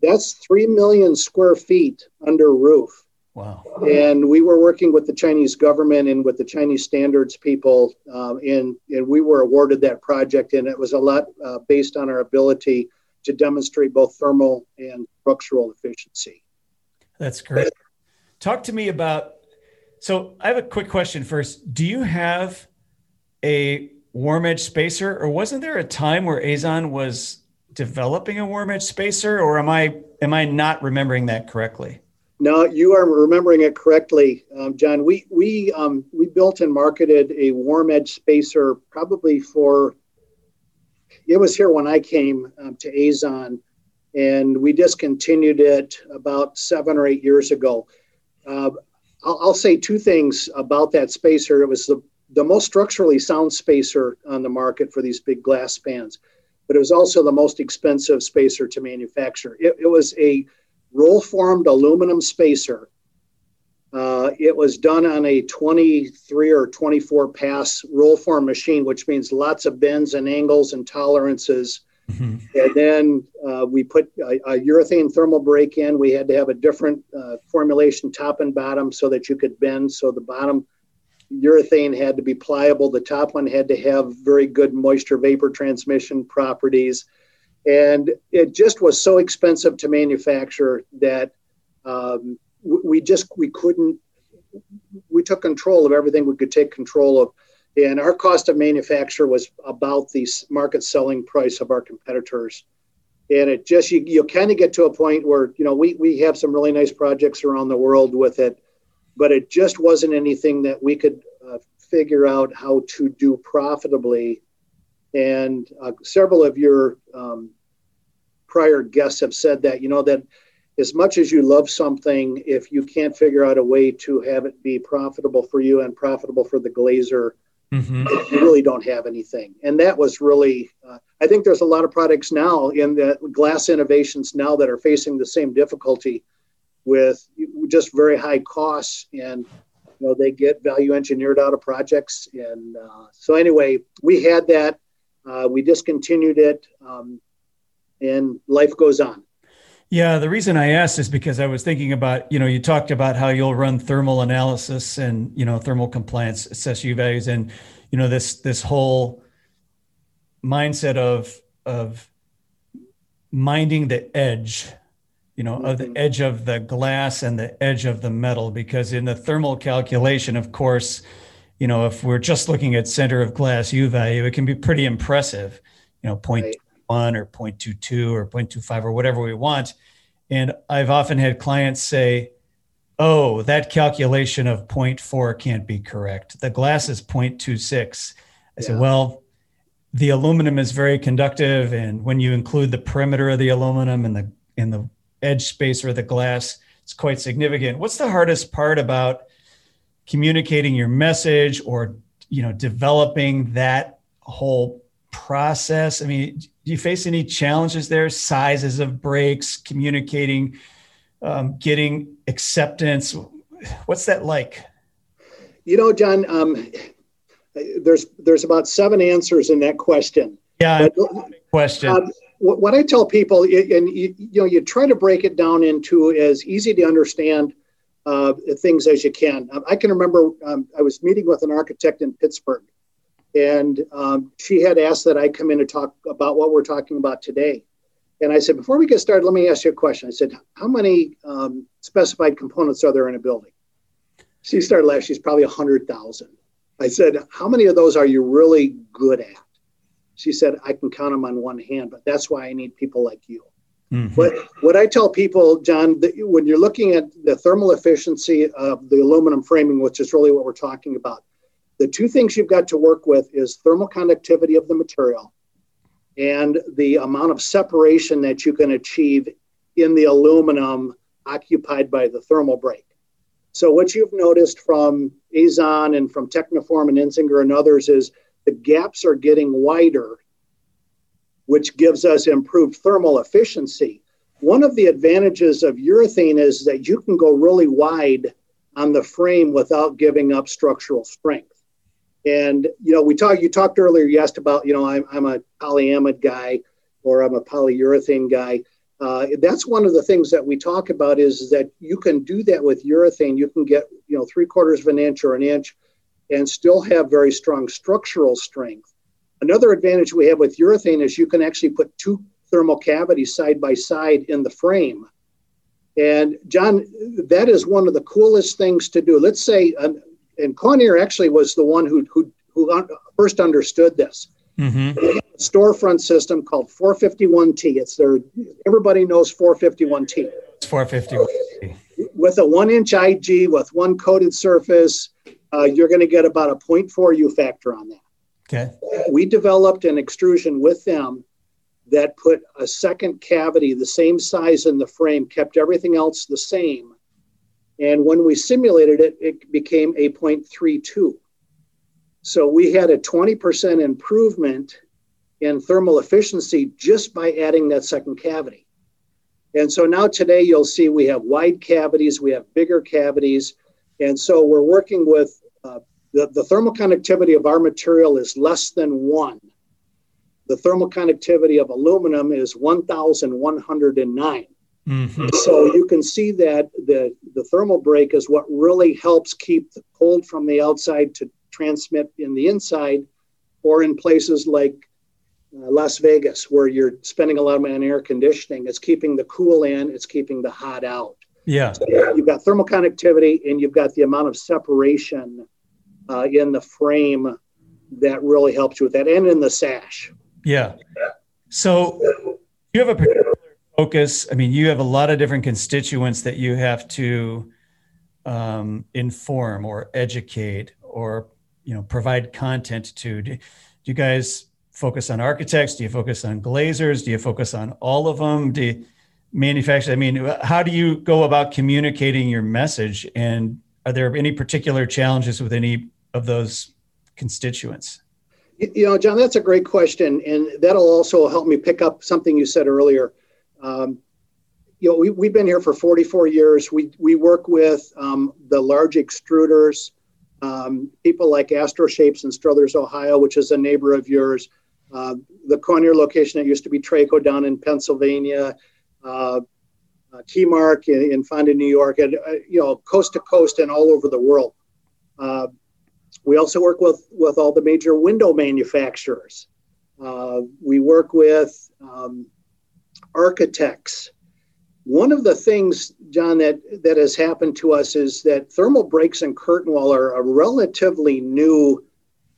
Speaker 2: that's 3 million square feet under roof.
Speaker 1: Wow.
Speaker 2: And we were working with the Chinese government and with the Chinese standards people, um, and, and we were awarded that project. And it was a lot uh, based on our ability to demonstrate both thermal and structural efficiency.
Speaker 1: That's great. Talk to me about. So I have a quick question first. Do you have a warm edge spacer, or wasn't there a time where Azon was developing a warm edge spacer, or am I am I not remembering that correctly?
Speaker 2: No, you are remembering it correctly, um, John. We we um, we built and marketed a warm edge spacer probably for. It was here when I came um, to Azon, and we discontinued it about seven or eight years ago. Uh, I'll, I'll say two things about that spacer. It was the the most structurally sound spacer on the market for these big glass spans but it was also the most expensive spacer to manufacture. It, it was a roll formed aluminum spacer. Uh, it was done on a 23 or 24 pass roll form machine, which means lots of bends and angles and tolerances. Mm-hmm. And then uh, we put a, a, urethane thermal break in. We had to have a different uh, formulation top and bottom so that you could bend. So the bottom urethane had to be pliable. The top one had to have very good moisture vapor transmission properties. And it just was so expensive to manufacture that um, we just we couldn't we took control of everything we could take control of and our cost of manufacture was about the market selling price of our competitors and it just you, you kind of get to a point where you know we, we have some really nice projects around the world with it but it just wasn't anything that we could uh, figure out how to do profitably. And uh, several of your um, prior guests have said that, you know, that as much as you love something, if you can't figure out a way to have it be profitable for you and profitable for the glazer, mm-hmm. you really don't have anything. And that was really, uh, I think there's a lot of products now in the glass innovations now that are facing the same difficulty with just very high costs and you know they get value engineered out of projects and uh, so anyway we had that uh, we discontinued it um, and life goes on
Speaker 1: yeah the reason i asked is because i was thinking about you know you talked about how you'll run thermal analysis and you know thermal compliance ssu values and you know this this whole mindset of of minding the edge you know, mm-hmm. of the mm-hmm. edge of the glass and the edge of the metal, because in the thermal calculation, of course, you know, if we're just looking at center of glass U value, it can be pretty impressive, you know, 0.1 right. Or 0.22 or 0.25 or whatever we want. And I've often had clients say, oh, that calculation of 0.4 can't be correct. The glass is 0.26. I yeah. said, well, the aluminum is very conductive. And when you include the perimeter of the aluminum and the in the edge space or the glass, it's quite significant. What's the hardest part about communicating your message or you know developing that whole process? I mean, do you face any challenges there? Sizes of breaks, communicating, um, getting acceptance. What's that like?
Speaker 2: You know, John, um, there's there's about seven answers in that question.
Speaker 1: Yeah, but, question. Um,
Speaker 2: what I tell people, and you, you, know, you try to break it down into as easy to understand uh, things as you can. Um, I can remember um, I was meeting with an architect in Pittsburgh, and um, she had asked that I come in and talk about what we're talking about today. And I said, before we get started, let me ask you a question. I said, how many um, specified components are there in a building? She started laughing. She's probably a hundred thousand. I said, how many of those are you really good at? She said, I can count them on one hand, but that's why I need people like you. Mm-hmm. But what I tell people, John, that when you're looking at the thermal efficiency of the aluminum framing, which is really what we're talking about, the two things you've got to work with is thermal conductivity of the material and the amount of separation that you can achieve in the aluminum occupied by the thermal break. So what you've noticed from Azon and from Technoform and Ensinger and others is the gaps are getting wider, which gives us improved thermal efficiency. One of the advantages of urethane is that you can go really wide on the frame without giving up structural strength. And you know, we talked. You talked earlier. You asked about, you know, I'm, I'm a polyamide guy, or I'm a polyurethane guy. Uh, that's one of the things that we talk about is that you can do that with urethane. You can get, you know, three quarters of an inch or an inch and still have very strong structural strength. Another advantage we have with urethane is you can actually put two thermal cavities side by side in the frame. And John, that is one of the coolest things to do. Let's say, um, and Kawneer actually was the one who who, who first understood this. Mm-hmm. storefront system called 451T. It's their everybody knows 451T.
Speaker 1: It's 451T.
Speaker 2: With a one inch IG with one coated surface, uh, you're going to get about a 0.4 U factor on that.
Speaker 1: Okay.
Speaker 2: We developed an extrusion with them that put a second cavity the same size in the frame, kept everything else the same. And when we simulated it, it became a 0.32. So we had a 20% improvement in thermal efficiency just by adding that second cavity. And so now today you'll see we have wide cavities, we have bigger cavities. And so we're working with uh, the, the thermal conductivity of our material is less than one. The thermal conductivity of aluminum is 1,109. Mm-hmm. So you can see that the, the thermal break is what really helps keep the cold from the outside to transmit in the inside, or in places like uh, Las Vegas, where you're spending a lot of money on air conditioning. It's keeping the cool in, it's keeping the hot out.
Speaker 1: Yeah.
Speaker 2: So you've got thermal conductivity and you've got the amount of separation uh, in the frame that really helps you with that and in the sash.
Speaker 1: Yeah. So you have a focus. I mean, you have a lot of different constituents that you have to um, inform or educate or, you know, provide content to. Do, do you guys focus on architects? Do you focus on glazers? Do you focus on all of them? Do you, manufacturers i mean how do you go about communicating your message and are there any particular challenges with any of those constituents
Speaker 2: you know john that's a great question and that'll also help me pick up something you said earlier um, you know we, we've been here for 44 years we, we work with um, the large extruders um, people like astro shapes in struthers ohio which is a neighbor of yours uh, the Kawneer location that used to be Traco down in Pennsylvania, uh, uh, Keymark in, in Fonda, New York, and uh, you know, coast to coast and all over the world. Uh, we also work with with all the major window manufacturers. Uh, we work with um, architects. One of the things, John, that, that has happened to us is that thermal breaks and curtain wall are a relatively new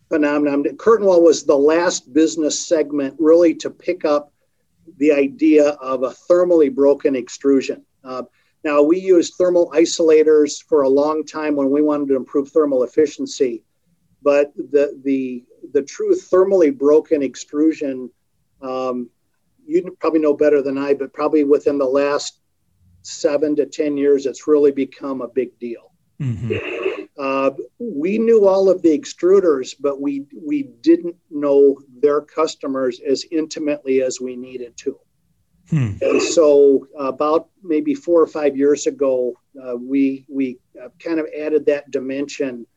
Speaker 2: phenomenon. Curtain wall was the last business segment really to pick up the idea of a thermally broken extrusion. Uh, now, we used thermal isolators for a long time when we wanted to improve thermal efficiency, but the, the, the true thermally broken extrusion, um, you probably know better than I, but probably within the last seven to 10 years, it's really become a big deal. Mm-hmm. Uh, we knew all of the extruders, but we we didn't know their customers as intimately as we needed to. Hmm. And so, about maybe four or five years ago, uh, we we uh, kind of added that dimension.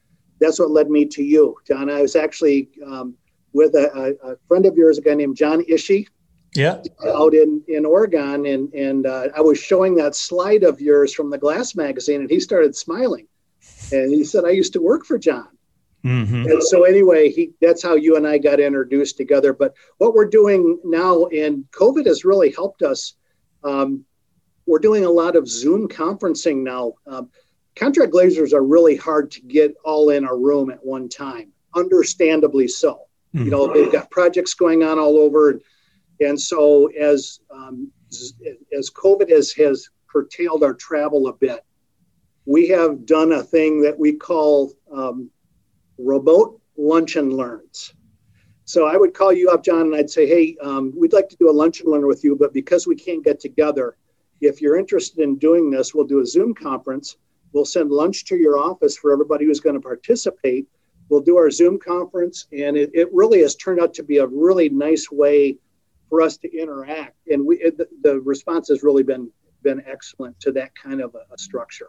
Speaker 2: That's what led me to you, John. I was actually um, with a, a, friend of yours, a guy named John Ishii.
Speaker 1: Yeah.
Speaker 2: Out in, in Oregon, and and uh, I was showing that slide of yours from the Glass magazine, and he started smiling and he said, I used to work for John. Mm-hmm. And so anyway, he that's how you and I got introduced together. But what we're doing now, and COVID has really helped us. Um, we're doing a lot of Zoom conferencing now. Um, contract glazers are really hard to get all in a room at one time, understandably so. Mm-hmm. You know, they've got projects going on all over, and so as um, as COVID has has curtailed our travel a bit, we have done a thing that we call um, remote lunch and learns. So I would call you up, John, and I'd say, hey, um, we'd like to do a lunch and learn with you, but because we can't get together, if you're interested in doing this, we'll do a Zoom conference. We'll send lunch to your office for everybody who's going to participate. We'll do our Zoom conference, and it, it really has turned out to be a really nice way for us to interact. And we, it, the, response has really been been excellent to that kind of a, a structure.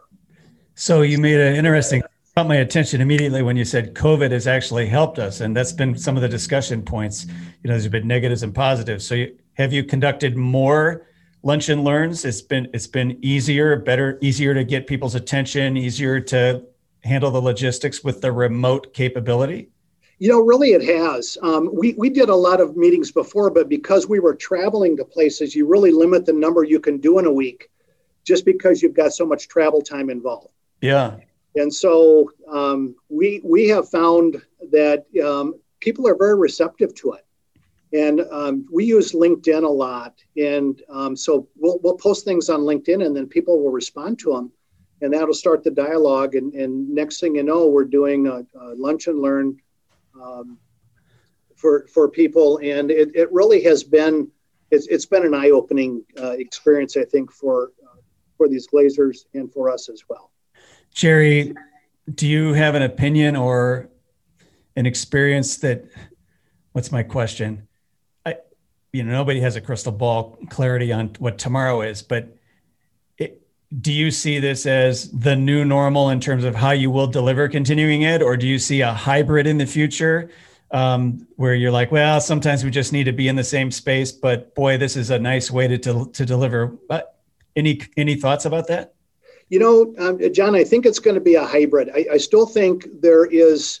Speaker 1: So you made an interesting caught my attention immediately when you said COVID has actually helped us, and that's been some of the discussion points. You know, there's been negatives and positives. So you, have you conducted more lunch and learns? It's been it's been easier, better, easier to get people's attention, easier to handle the logistics with the remote capability.
Speaker 2: You know, really, it has. Um, we we did a lot of meetings before, but because we were traveling to places, you really limit the number you can do in a week, just because you've got so much travel time involved.
Speaker 1: Yeah.
Speaker 2: And so um, we we have found that um, people are very receptive to it, and um, we use LinkedIn a lot. And um, so we'll we'll post things on LinkedIn, and then people will respond to them, and that'll start the dialogue. And, and next thing you know, we're doing a, a lunch and learn um, for for people, and it, it really has been it's, it's been an eye opening uh, experience, I think, for uh, for these glazers and for us as well.
Speaker 1: Jerry, do you have an opinion or an experience that? What's my question? I, you know, nobody has a crystal ball clarity on what tomorrow is, but do you see this as the new normal in terms of how you will deliver continuing ed, or do you see a hybrid in the future? Um, where you're like, well, sometimes we just need to be in the same space, but boy, this is a nice way to to, to deliver. But any any thoughts about that?
Speaker 2: You know, um, John, I think it's going to be a hybrid. I, I still think there is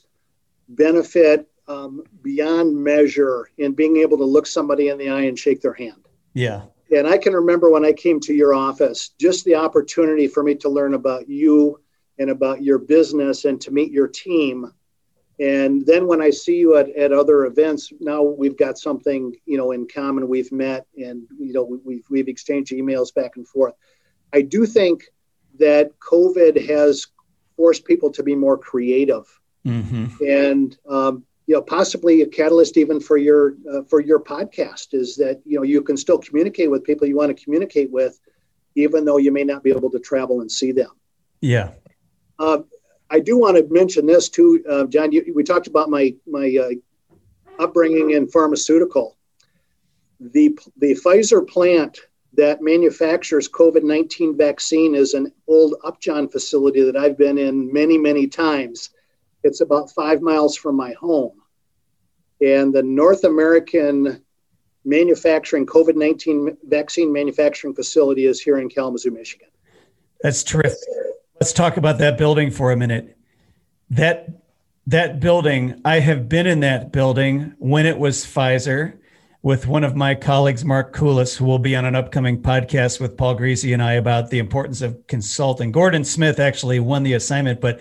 Speaker 2: benefit um, beyond measure in being able to look somebody in the eye and shake their hand.
Speaker 1: Yeah.
Speaker 2: And I can remember when I came to your office, just the opportunity for me to learn about you and about your business and to meet your team. And then when I see you at, at other events, now we've got something, you know, in common. We've met and, you know, we've, we've exchanged emails back and forth. I do think that COVID has forced people to be more creative, mm-hmm. and um, you know possibly a catalyst even for your uh, for your podcast is that you know you can still communicate with people you want to communicate with, even though you may not be able to travel and see them.
Speaker 1: Yeah.
Speaker 2: Uh, I do want to mention this too, uh, John. You, we talked about my my uh, upbringing in pharmaceutical. The the Pfizer plant that manufactures COVID 19 vaccine is an old Upjohn facility that I've been in many, many times. It's about five miles from my home. And the North American manufacturing COVID 19 vaccine manufacturing facility is here in Kalamazoo, Michigan.
Speaker 1: That's terrific. Let's talk about that building for a minute. That that building, I have been in that building when it was Pfizer. with one of my colleagues, Mark Koulis, who will be on an upcoming podcast with Paul Greasy and I about the importance of consulting. Gordon Smith actually won the assignment, but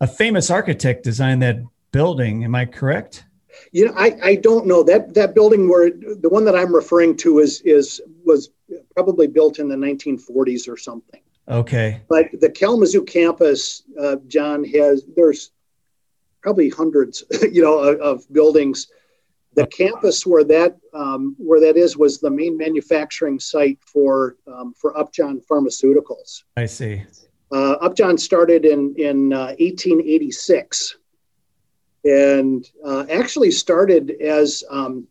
Speaker 1: a famous architect designed that building. Am I correct?
Speaker 2: You know, I, I don't know that that building where the one that I'm referring to is is was probably built in the 1940s or something.
Speaker 1: Okay.
Speaker 2: But the Kalamazoo campus, uh, John has there's probably hundreds, you know, of, of buildings the campus where that um, where that is was the main manufacturing site for um, for Upjohn Pharmaceuticals.
Speaker 1: I see.
Speaker 2: Uh, Upjohn started in in uh, 1886, and uh, actually started as um,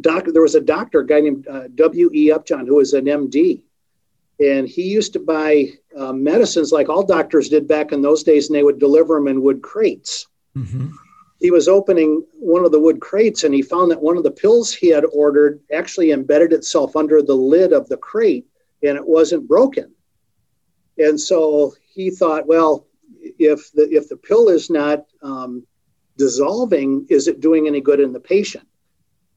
Speaker 2: doctor. There was a doctor, a guy named uh, W. E. Upjohn, who was an M.D. And he used to buy uh, medicines like all doctors did back in those days, and they would deliver them in wood crates. Mm-hmm he was opening one of the wood crates and he found that one of the pills he had ordered actually embedded itself under the lid of the crate and it wasn't broken. And so he thought, well, if the if the pill is not um, dissolving, is it doing any good in the patient?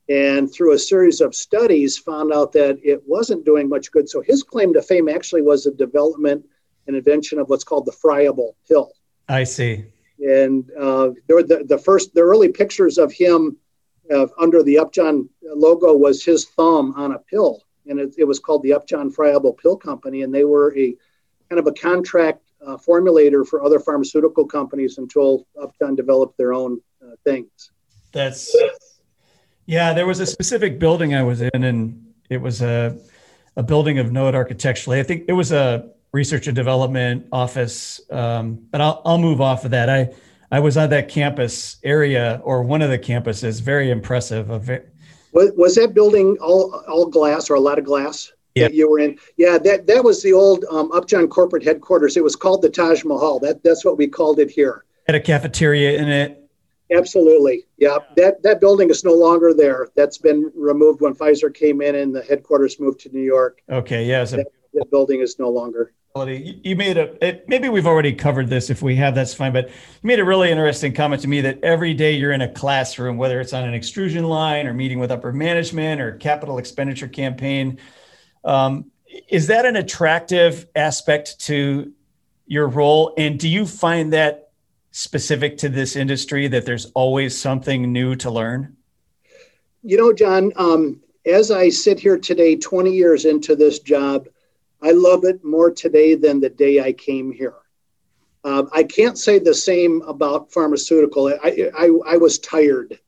Speaker 2: And through a series of studies, found out that it wasn't doing much good. So his claim to fame actually was the development and invention of what's called the friable pill.
Speaker 1: I see
Speaker 2: and uh, there were the, the first the early pictures of him uh, under the Upjohn logo was his thumb on a pill, and it, it, was called the Upjohn Friable Pill Company, and they were a kind of a contract uh, formulator for other pharmaceutical companies until Upjohn developed their own uh, things.
Speaker 1: That's yeah. There was a specific building I was in, and it was a a building of note architecturally. I think it was a research and development office. Um, but I'll, I'll move off of that. I, I was on that campus area or one of the campuses, very impressive.
Speaker 2: Was, was that building all, all glass or a lot of glass?
Speaker 1: Yeah.
Speaker 2: you were in. Yeah, that, that was the old um, Upjohn corporate headquarters. It was called the Taj Mahal. That, that's what we called it here.
Speaker 1: Had a cafeteria in it.
Speaker 2: Absolutely. Yeah. That that building is no longer there. That's been removed when Pfizer came in and the headquarters moved to New York.
Speaker 1: Okay. Yeah.
Speaker 2: So that, that building is no longer
Speaker 1: you made a it, maybe we've already covered this. If we have, that's fine. But you made a really interesting comment to me that every day you're in a classroom, whether it's on an extrusion line or meeting with upper management or capital expenditure campaign. Um, is that an attractive aspect to your role? And do you find that specific to this industry that there's always something new to learn?
Speaker 2: You know, John, um, as I sit here today, 20 years into this job, I love it more today than the day I came here. Um, I can't say the same about pharmaceutical. I, I, I was tired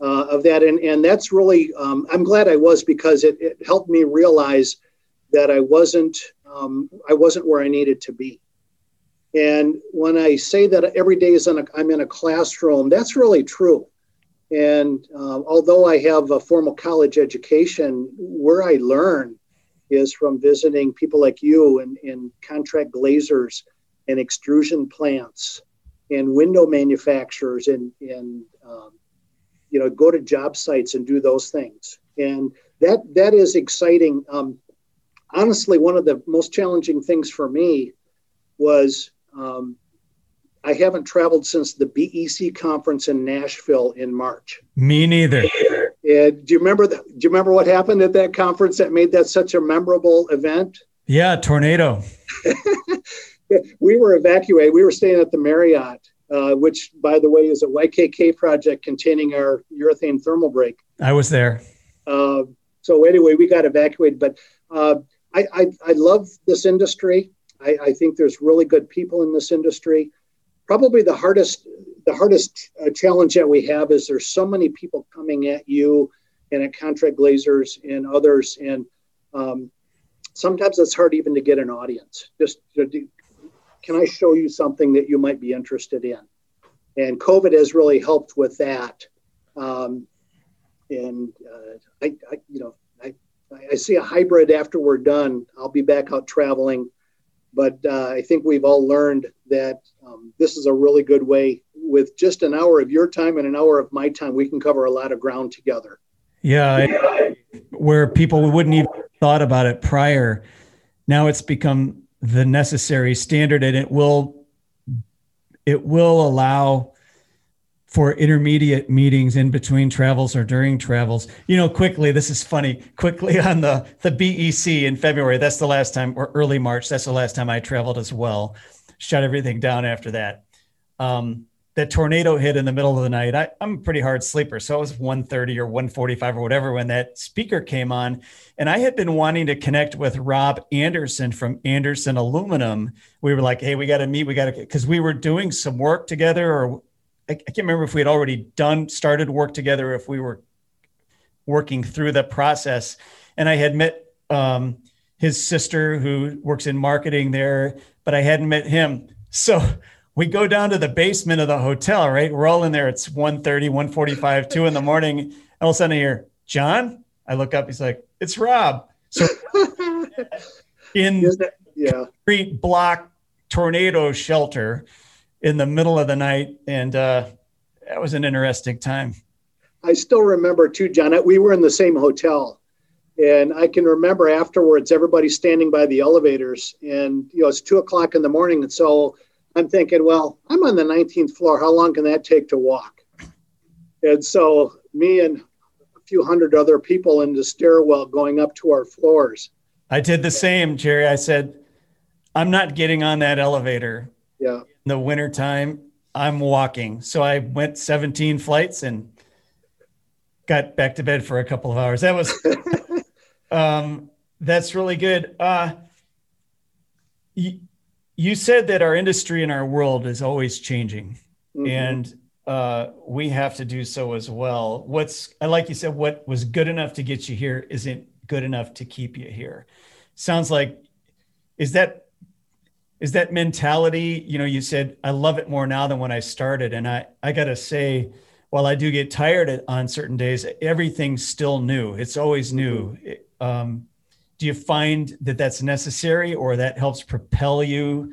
Speaker 2: uh, of that. And, and that's really, um, I'm glad I was because it, it helped me realize that I wasn't, um, I wasn't where I needed to be. And when I say that every day is in a, I'm in a classroom, that's really true. And uh, although I have a formal college education, where I learn is from visiting people like you and, and contract glazers and extrusion plants and window manufacturers and, and um, you know go to job sites and do those things and that that is exciting um, honestly one of the most challenging things for me was um, i haven't traveled since the bec conference in nashville in march
Speaker 1: me neither
Speaker 2: and do you remember that? Do you remember what happened at that conference that made that such a memorable event?
Speaker 1: Yeah, tornado.
Speaker 2: we were evacuated. We were staying at the Marriott, uh, which, by the way, is a YKK project containing our urethane thermal break.
Speaker 1: I was there.
Speaker 2: Uh, so anyway, we got evacuated. But uh, I, I, I, love this industry. I, I think there's really good people in this industry. Probably the hardest the hardest uh, challenge that we have is there's so many people coming at you and at contract glazers and others and um, sometimes it's hard even to get an audience just do, can i show you something that you might be interested in? And covid has really helped with that. Um, and uh, I, I, you know I, I see a hybrid after we're done. I'll be back out traveling. But uh, i think we've all learned that um, this is a really good way. With just an hour of your time and an hour of my time, we can cover a lot of ground together.
Speaker 1: Yeah, where people wouldn't even thought about it prior, now it's become the necessary standard, and it will it will allow for intermediate meetings in between travels or during travels. You know, quickly, this is funny. Quickly on the the BEC in February. That's the last time, or early March. That's the last time I traveled as well. Shut everything down after that. Um, that tornado hit in the middle of the night. I, am a pretty hard sleeper, so it was 1:30 or 1:45 or whatever when that speaker came on, and I had been wanting to connect with Rob Anderson from Anderson Aluminum. We were like, "Hey, we got to meet. We got to," because we were doing some work together, or I, I can't remember if we had already done started work together, if we were working through the process. And I had met um, his sister who works in marketing there, but I hadn't met him. So we go down to the basement of the hotel, right? We're all in there. It's 1.30, 1.45, 2 in the morning. All of a sudden I hear, John? I look up, he's like, it's Rob. So in yeah. street block tornado shelter in the middle of the night. And uh, that was an interesting time.
Speaker 2: I still remember too, John, we were in the same hotel. And I can remember afterwards, everybody standing by the elevators, and you know it's two o'clock in the morning, and so I'm thinking, well, I'm on the 19th floor. How long can that take to walk? And so me and a few hundred other people in the stairwell going up to our floors.
Speaker 1: I did the same, Jerry. I said, I'm not getting on that elevator.
Speaker 2: Yeah.
Speaker 1: In the wintertime, I'm walking. So I went 17 flights and got back to bed for a couple of hours. That was um that's really good. Uh you said that our industry and our world is always changing, mm-hmm. and uh, we have to do so as well. What's like you said, what was good enough to get you here isn't good enough to keep you here. Sounds like is that is that mentality? You know, you said I love it more now than when I started, and I I gotta say, while I do get tired on certain days, everything's still new. It's always new. Mm-hmm. Um, do you find that that's necessary or that helps propel you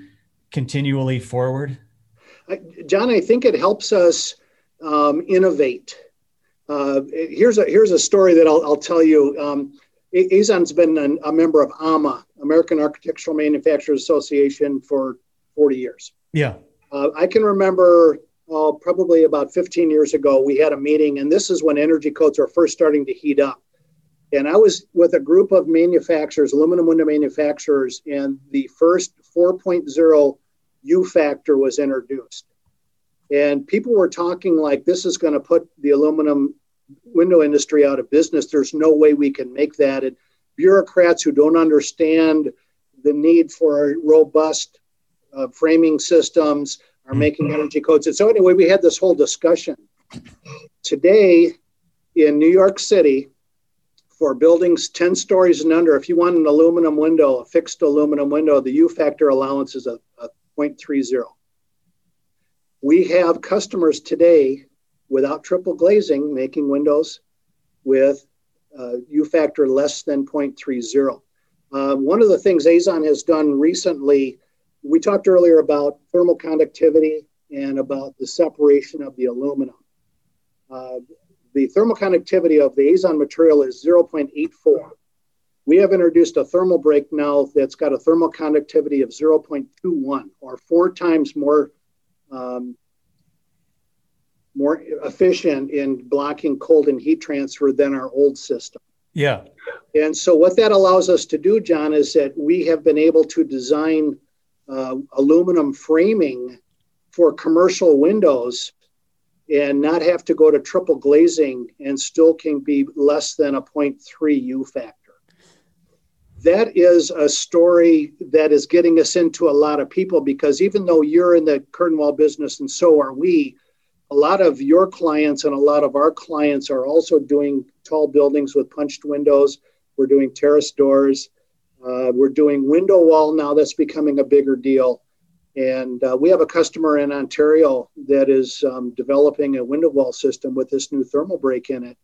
Speaker 1: continually forward?
Speaker 2: John, I think it helps us um, innovate. Uh, here's a here's a story that I'll, I'll tell you. Um, Azon's been an, a member of AAMA, American Architectural Manufacturers Association, for 40 years.
Speaker 1: Yeah.
Speaker 2: Uh, I can remember uh, probably about 15 years ago, we had a meeting, and this is when energy codes were first starting to heat up. And I was with a group of manufacturers, aluminum window manufacturers, and the first 4.0 U factor was introduced. And people were talking like this is going to put the aluminum window industry out of business. There's no way we can make that. And bureaucrats who don't understand the need for robust uh, framing systems are making mm-hmm. energy codes. And so, anyway, we had this whole discussion. Today in New York City, for buildings 10 stories and under, if you want an aluminum window, a fixed aluminum window, the U factor allowance is a, a 0.30. We have customers today without triple glazing making windows with uh, U factor less than 0.30. Uh, one of the things Azon has done recently, we talked earlier about thermal conductivity and about the separation of the aluminum. Uh, the thermal conductivity of the Azon material is 0.84. We have introduced a thermal break now that's got a thermal conductivity of 0.21 or four times more um, more efficient in blocking cold and heat transfer than our old system.
Speaker 1: Yeah.
Speaker 2: And so what that allows us to do, John, is that we have been able to design uh, aluminum framing for commercial windows and not have to go to triple glazing and still can be less than a 0.3 U factor. That is a story that is getting us into a lot of people because even though you're in the curtain wall business and so are we, a lot of your clients and a lot of our clients are also doing tall buildings with punched windows. We're doing terrace doors. Uh, we're doing window wall now that's becoming a bigger deal. And uh, we have a customer in Ontario that is um, developing a window wall system with this new thermal break in it,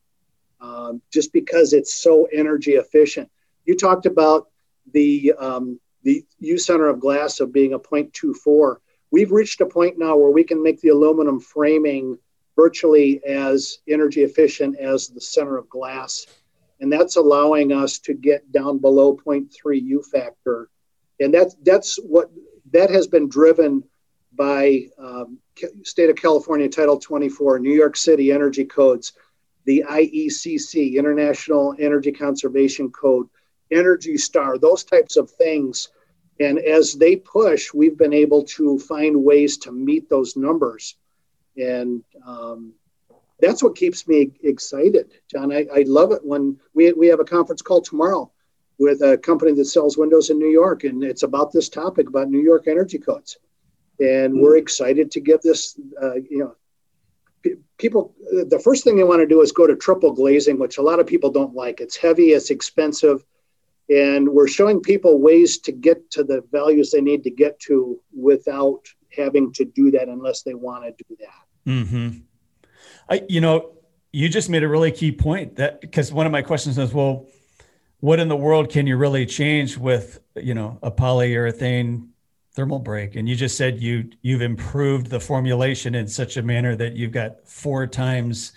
Speaker 2: um, just because it's so energy efficient. You talked about the um, the U center of glass of being a 0.24. We've reached a point now where we can make the aluminum framing virtually as energy efficient as the center of glass, and that's allowing us to get down below 0.3 U factor. And that's that's what that has been driven by um, state of California Title 24, New York City Energy Codes, the IECC, International Energy Conservation Code, Energy Star, those types of things. And as they push, we've been able to find ways to meet those numbers. And um, that's what keeps me excited, John. I, I love it when we, we have a conference call tomorrow with a company that sells windows in New York, and it's about this topic about New York energy codes. And we're excited to give this, uh, you know, people the first thing they want to do is go to triple glazing which a lot of people don't like it's heavy it's expensive and we're showing people ways to get to the values they need to get to without having to do that unless they want to do that
Speaker 1: mm-hmm. I, you know you just made a really key point that because one of my questions is well what in the world can you really change with you know a polyurethane thermal break? And you just said you you've improved the formulation in such a manner that you've got four times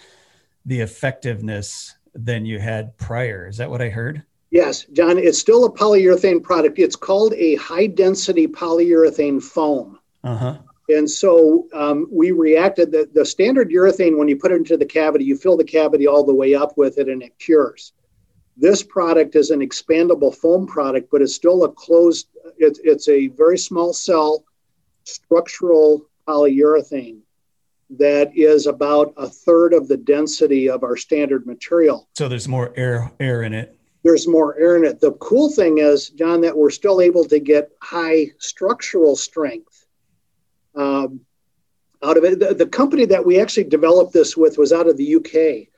Speaker 1: the effectiveness than you had prior. Is that what i heard?
Speaker 2: Yes john it's still a polyurethane product. It's called a high density polyurethane foam. Uh-huh. And so um, we reacted the, the standard urethane when you put it into the cavity you fill the cavity all the way up with it and it cures this product is an expandable foam product but it's still a closed it's, it's a very small cell structural polyurethane that is about a third of the density of our standard material.
Speaker 1: So there's more air air in it.
Speaker 2: There's more air in it. The cool thing is, John, that we're still able to get high structural strength um, out of it. The, the company that we actually developed this with was out of the UK,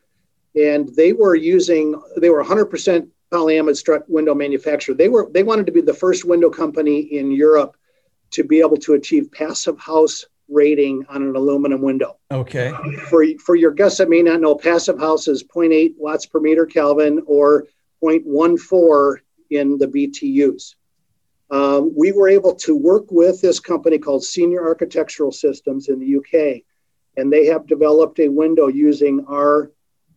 Speaker 2: and they were using they were 100% polyamide strut window manufacturer. They were they wanted to be the first window company in Europe to be able to achieve passive house rating on an aluminum window.
Speaker 1: Okay.
Speaker 2: For for your guests that may not know, passive house is 0.8 watts per meter Kelvin or 0.14 in the BTUs. Um, we were able to work with this company called Senior Architectural Systems in the UK, and they have developed a window using our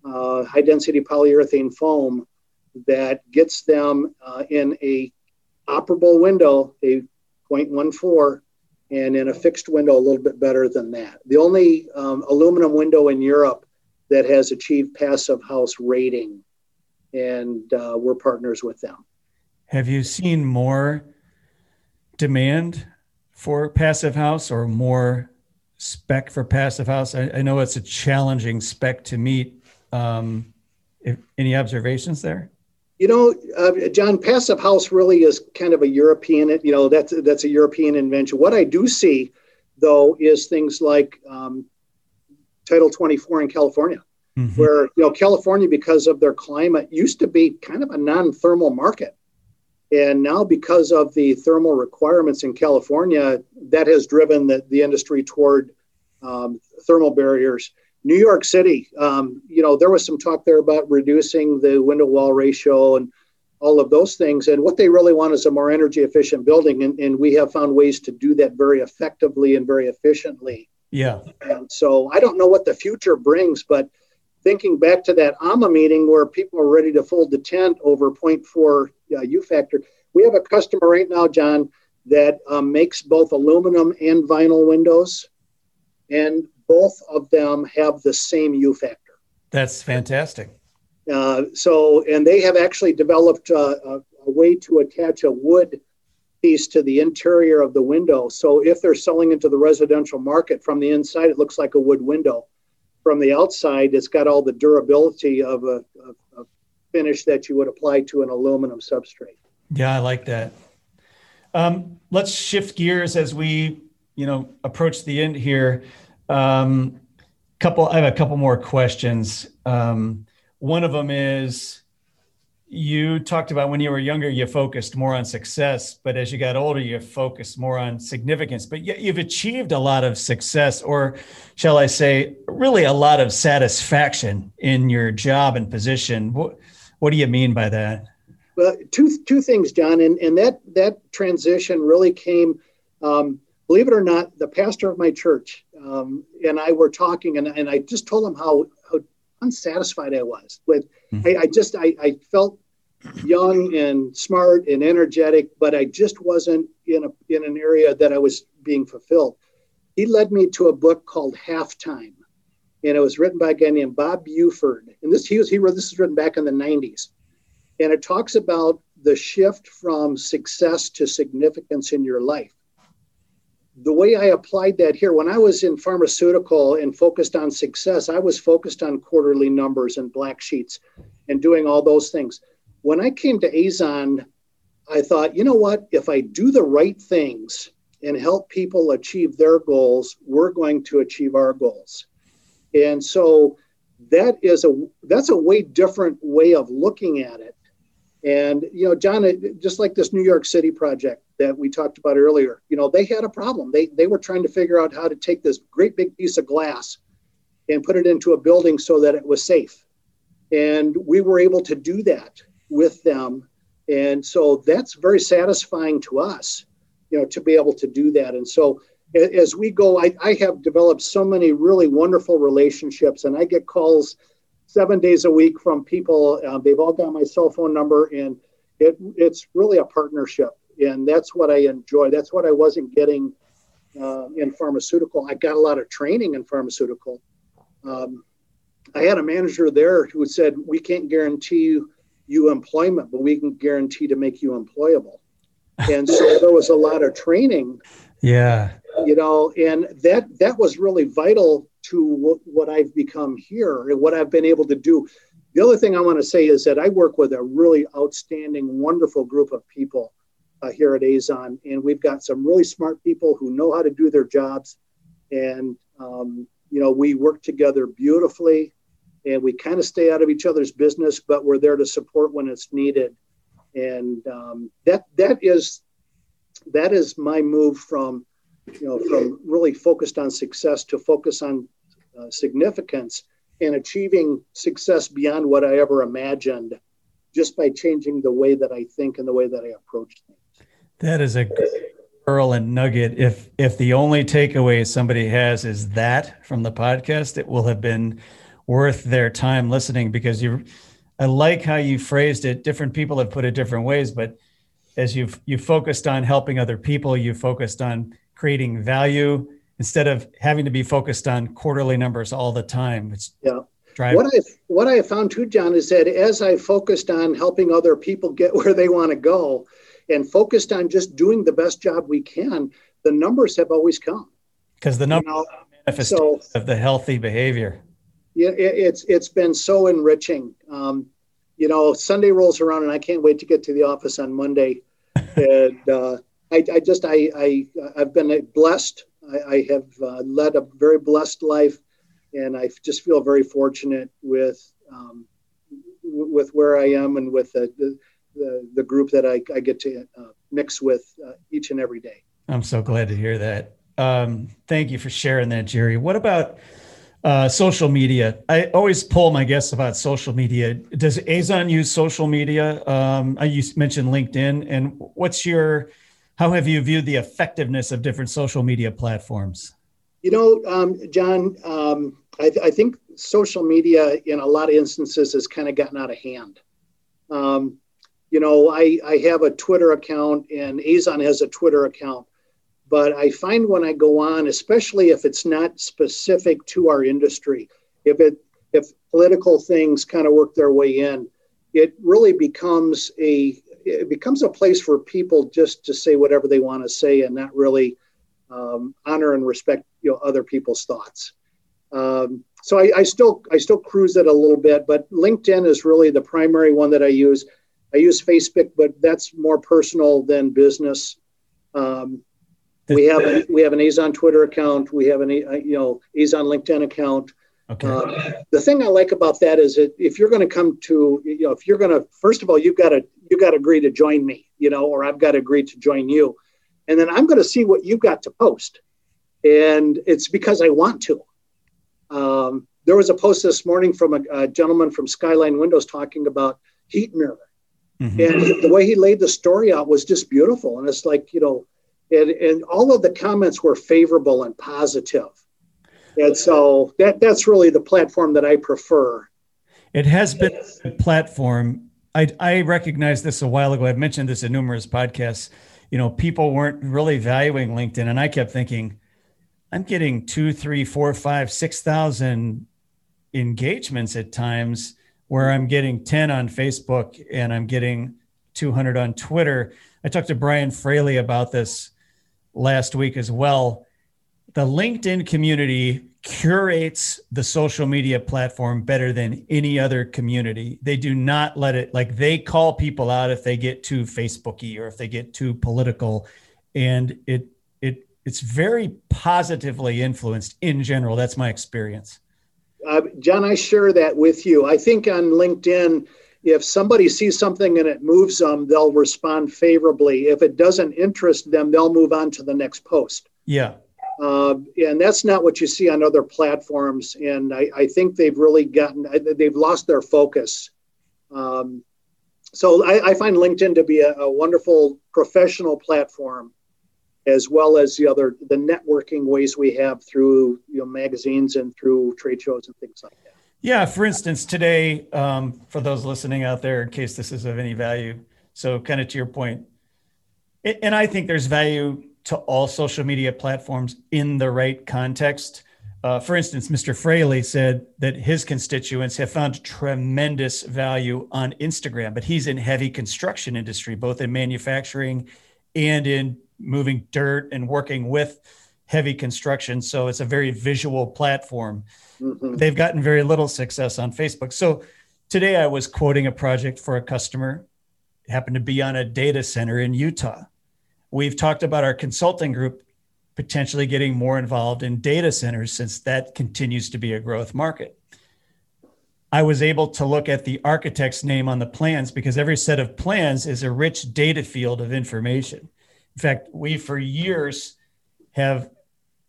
Speaker 2: uh, high density polyurethane foam that gets them uh, in a operable window, a 0.14, and in a fixed window a little bit better than that. The only um, aluminum window in Europe that has achieved passive house rating, and uh, we're partners with them.
Speaker 1: Have you seen more demand for passive house or more spec for passive house? I, I know it's a challenging spec to meet. Um, if, any observations there?
Speaker 2: You know, uh, John, passive house really is kind of a European. You know, that's that's a European invention. What I do see, though, is things like um, Title 24 in California, mm-hmm. where you know California, because of their climate, used to be kind of a non-thermal market, and now because of the thermal requirements in California, that has driven the, the industry toward um, thermal barriers. New York City, um, you know, there was some talk there about reducing the window wall ratio and all of those things. And what they really want is a more energy efficient building. And, and we have found ways to do that very effectively and very efficiently.
Speaker 1: Yeah.
Speaker 2: And so I don't know what the future brings, but thinking back to that AAMA meeting where people are ready to fold the tent over 0.4 uh, U factor, we have a customer right now, John, that um, makes both aluminum and vinyl windows. And both of them have the same U factor.
Speaker 1: That's fantastic.
Speaker 2: Uh, so, and they have actually developed uh, a, a, way to attach a wood piece to the interior of the window. So, if they're selling into the residential market from the inside, it looks like a wood window. From the outside, it's got all the durability of a, a, a finish that you would apply to an aluminum substrate.
Speaker 1: Yeah, I like that. Um, let's shift gears as we, you know, approach the end here. Um, couple, I have a couple more questions. Um, one of them is you talked about when you were younger, you focused more on success, but as you got older, you focused more on significance. But yet you've achieved a lot of success, or shall I say, really a lot of satisfaction in your job and position. What, what do you mean by that?
Speaker 2: Well, two two things, John, and and that that transition really came. Um, believe it or not, the pastor of my church um, and I were talking, and, and I just told him how, how unsatisfied I was with. Mm-hmm. I, I, just I, I felt young and smart and energetic, but I just wasn't in a in an area that I was being fulfilled. he led me to a book called Halftime, and it was written by a guy named Bob Buford. And this he was he wrote this is written back in the 90s, and it talks about the shift from success to significance in your life. The way I applied that here, when I was in pharmaceutical and focused on success, I was focused on quarterly numbers and black sheets and doing all those things. When I came to Azon, I thought, you know what? If I do the right things and help people achieve their goals, we're going to achieve our goals. And so that is a that's a way different way of looking at it. And you know, John, just like this New York City project that we talked about earlier, you know, they had a problem. They they were trying to figure out how to take this great big piece of glass and put it into a building so that it was safe. And we were able to do that with them. And so that's very satisfying to us, you know, to be able to do that. And so as we go, I, I have developed so many really wonderful relationships, and I get calls seven days a week from people. Uh, they've all got my cell phone number, and it, it's really a partnership. And that's what I enjoy. That's what I wasn't getting uh, in pharmaceutical. I got a lot of training in pharmaceutical. Um, I had a manager there who said, We can't guarantee you, you employment, but we can guarantee to make you employable. And so there was a lot of training.
Speaker 1: Yeah.
Speaker 2: You know, and that that was really vital to what, I've become here and what I've been able to do. The other thing I want to say is that I work with a really outstanding, wonderful group of people uh, here at Azon, and we've got some really smart people who know how to do their jobs, and um, you know we work together beautifully, and we kind of stay out of each other's business, but we're there to support when it's needed, and um, that that is that is my move from you know from really focused on success to focus on uh, significance and achieving success beyond what I ever imagined just by changing the way that I think and the way that I approach things.
Speaker 1: That is a pearl and nugget. If if the only takeaway somebody has is that from the podcast, it will have been worth their time listening because you I like how you phrased it. Different people have put it different ways, but as you've you focused on helping other people, you focused on creating value instead of having to be focused on quarterly numbers all the time. It's
Speaker 2: yeah. What I what I found too, John, is that as I focused on helping other people get where they want to go, and focused on just doing the best job we can, the numbers have always come.
Speaker 1: Because the numbers you know, so, of the healthy behavior.
Speaker 2: Yeah, it, it's it's been so enriching. Um, you know, Sunday rolls around, and I can't wait to get to the office on Monday. and uh, I, I, just I, I I've been blessed I, I have uh, led a very blessed life, and I just feel very fortunate with um, w- with where I am and with the the, the, group that I, I get to uh, mix with uh, each and every day.
Speaker 1: I'm so glad to hear that. Um, thank you for sharing that, Jerry. What about uh, social media? I always pull my guests about social media. Does Azon use social media? Um, I used mentioned LinkedIn, and what's your how have you viewed the effectiveness of different social media platforms?
Speaker 2: You know, um, John, um, I, th- I, think social media in a lot of instances has kind of gotten out of hand. Um, you know, I, I have a Twitter account and Azon has a Twitter account, but I find when I go on, especially if it's not specific to our industry, if it if political things kind of work their way in, it really becomes a it becomes a place for people just to say whatever they want to say and not really um, honor and respect you know other people's thoughts. Um, so I, I, still I still cruise it a little bit, but LinkedIn is really the primary one that I use. I use Facebook, but that's more personal than business. Um, we have a, we have an Azon Twitter account. We have an you know Azon LinkedIn account. Okay. Uh, the thing I like about that is that if you're going to come to, you know, if you're going to, first of all, you've got to, you've got to agree to join me, you know, or I've got to agree to join you. And then I'm going to see what you've got to post. And it's because I want to. Um, there was a post this morning from a, a, gentleman from Skyline Windows talking about heat mirror. Mm-hmm. And the way he laid the story out was just beautiful. And it's like, you know, and, and all of the comments were favorable and positive and so that that's really the platform that I prefer.
Speaker 1: It has been a platform. I, I recognized this a while ago. I've mentioned this in numerous podcasts. You know, people weren't really valuing LinkedIn, and I kept thinking, I'm getting two, three, four, five, six thousand engagements at times where I'm getting 10 on Facebook and I'm getting 200 on Twitter. I talked to Brian Fraley about this last week as well. The LinkedIn community curates the social media platform better than any other community. They do not let it like they call people out if they get too Facebooky or if they get too political and it it it's very positively influenced in general. That's my experience.
Speaker 2: Uh, John, I share that with you. I think on LinkedIn, if somebody sees something and it moves them, they'll respond favorably. If it doesn't interest them, they'll move on to the next post.
Speaker 1: Yeah.
Speaker 2: Uh, and that's not what you see on other platforms. And I, I think they've really gotten, they've lost their focus. Um, so I, I, find LinkedIn to be a, a, wonderful professional platform, as well as the other the networking ways we have through you know magazines and through trade shows and things like that.
Speaker 1: Yeah, for instance, today, um, for those listening out there, in case this is of any value, so kind of to your point, and I think there's value to all social media platforms in the right context. Uh, for instance, Mr. Fraley said that his constituents have found tremendous value on Instagram, but he's in heavy construction industry, both in manufacturing and in moving dirt and working with heavy construction. So it's a very visual platform. Mm-hmm. They've gotten very little success on Facebook. So today I was quoting a project for a customer, it happened to be on a data center in Utah. We've talked about our consulting group potentially getting more involved in data centers since that continues to be a growth market. I was able to look at the architect's name on the plans because every set of plans is a rich data field of information. In fact, we for years have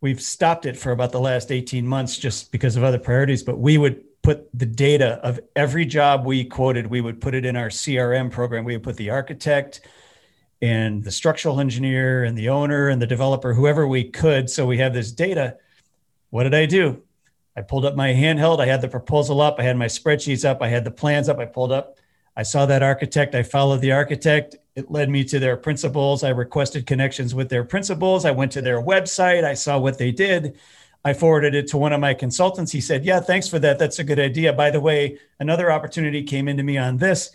Speaker 1: we've stopped it for about the last 18 months just because of other priorities but we would put the data of every job we quoted we would put it in our crm program we would put the architect and the structural engineer and the owner and the developer whoever we could so we have this data what did i do i pulled up my handheld i had the proposal up i had my spreadsheets up i had the plans up i pulled up i saw that architect i followed the architect it led me to their principals. I requested connections with their principals. I went to their website. I saw what they did. I forwarded it to one of my consultants. He said, Yeah, thanks for that. That's a good idea. By the way, another opportunity came into me on this.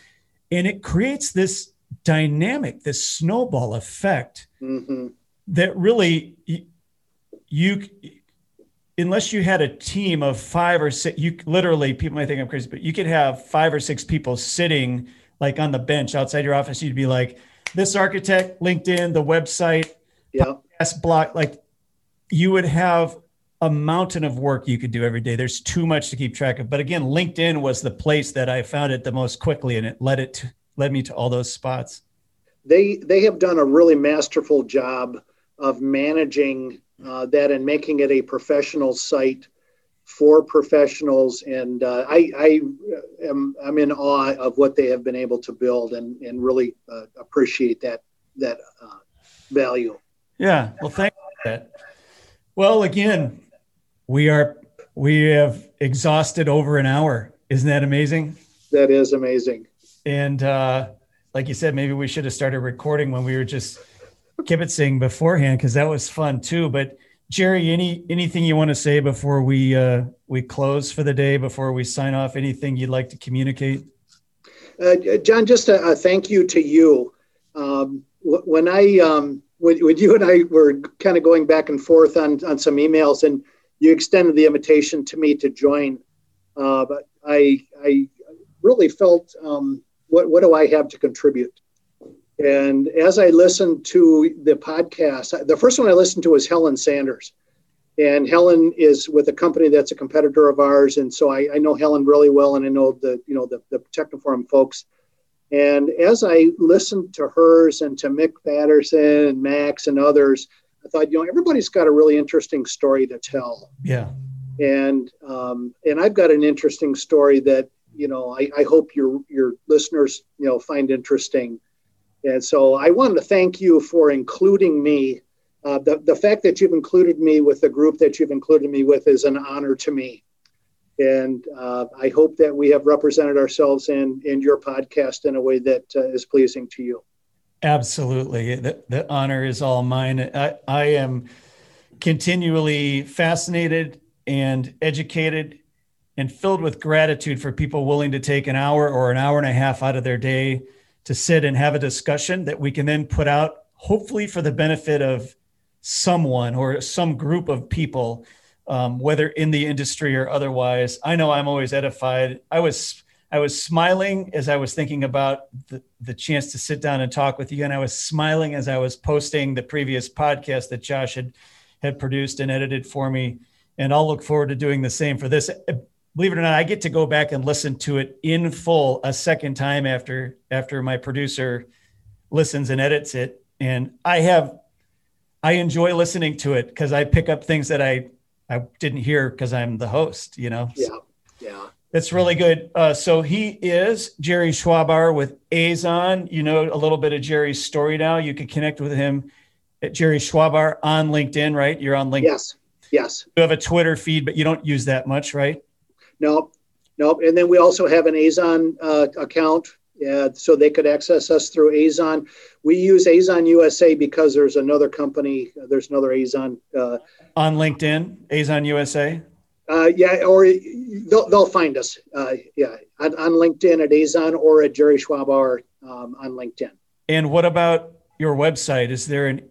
Speaker 1: And it creates this dynamic, this snowball effect mm-hmm. that really you, unless you had a team of five or six, you literally, people might think I'm crazy, but you could have five or six people sitting like on the bench outside your office, you'd be like, this architect, LinkedIn, the website,
Speaker 2: yeah,
Speaker 1: S block, like you would have a mountain of work you could do every day. There's too much to keep track of. But again, LinkedIn was the place that I found it the most quickly, and it led it to, led me to all those spots.
Speaker 2: They they have done a really masterful job of managing uh, that and making it a professional site for professionals, and uh, I, I am I'm in awe of what they have been able to build, and and really uh, appreciate that that uh, value.
Speaker 1: Yeah, well, thank you that. Well, again, we are we have exhausted over an hour. Isn't that amazing?
Speaker 2: That is amazing.
Speaker 1: And uh, like you said, maybe we should have started recording when we were just kibitzing beforehand because that was fun too. But Jerry, any anything you want to say before we uh, we close for the day? Before we sign off, anything you'd like to communicate?
Speaker 2: Uh, John, just a, a, thank you to you. Um, when I um, when, you and I were kind of going back and forth on on some emails, and you extended the invitation to me to join, uh, but I I really felt um, what what do I have to contribute? And as I listened to the podcast, the first one I listened to was Helen Sanders. And Helen is with a company that's a competitor of ours. And so I, I know Helen really well, and I know the, you know, the, the Technoform folks. And as I listened to hers and to Mick Patterson and Max and others, I thought, you know, everybody's got a really interesting story to tell.
Speaker 1: Yeah.
Speaker 2: And um, and I've got an interesting story that you know I, I hope your your listeners you know find interesting. And so I wanted to thank you for including me. Uh, the, the fact that you've included me with the group that you've included me with is an honor to me. And uh, I hope that we have represented ourselves in, in your podcast in a way that uh, is pleasing to you.
Speaker 1: Absolutely. The, the honor is all mine. I, I am continually fascinated and educated and filled with gratitude for people willing to take an hour or an hour and a half out of their day to sit and have a discussion that we can then put out, hopefully for the benefit of someone or some group of people, um, whether in the industry or otherwise. I know I'm always edified. I was I was smiling as I was thinking about the, the chance to sit down and talk with you, and I was smiling as I was posting the previous podcast that Josh had had produced and edited for me. And I'll look forward to doing the same for this believe it or not, I get to go back and listen to it in full a second time after after my producer listens and edits it. And I have I enjoy listening to it because I pick up things that I I didn't hear because I'm the host, you know.
Speaker 2: Yeah. Yeah.
Speaker 1: It's really good. Uh, so he is Jerry Schwabauer with Azon. You know a little bit of Jerry's story now. You can connect with him at Jerry Schwabauer on LinkedIn, right? You're on LinkedIn.
Speaker 2: Yes. Yes.
Speaker 1: You have a Twitter feed, but you don't use that much, right?
Speaker 2: Nope, nope. And then we also have an Azon uh, account, uh, so they could access us through Azon. We use Azon USA because there's another company, there's another Azon uh,
Speaker 1: on LinkedIn, Azon USA.
Speaker 2: Uh, yeah, or they'll, they'll find us. Uh, yeah, on, on, LinkedIn at Azon or at Jerry Schwabauer um, on LinkedIn.
Speaker 1: And what about your website? Is there an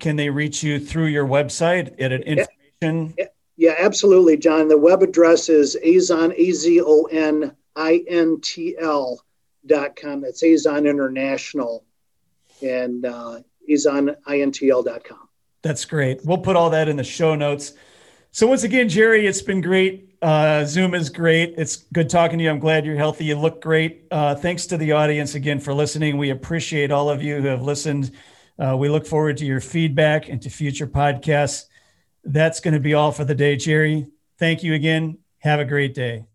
Speaker 1: can they reach you through your website at an information?
Speaker 2: Yeah. Yeah, absolutely, John. The web address is azon, A-Z-O-N-I-N-T-L dot com. That's Azon International and uh, azonintl dot com.
Speaker 1: That's great. We'll put all that in the show notes. So once again, Jerry, it's been great. Uh, Zoom is great. It's good talking to you. I'm glad you're healthy. You look great. Uh, thanks to the audience again for listening. We appreciate all of you who have listened. Uh, we look forward to your feedback and to future podcasts that's going to be all for the day, Jerry. Thank you again. Have a great day.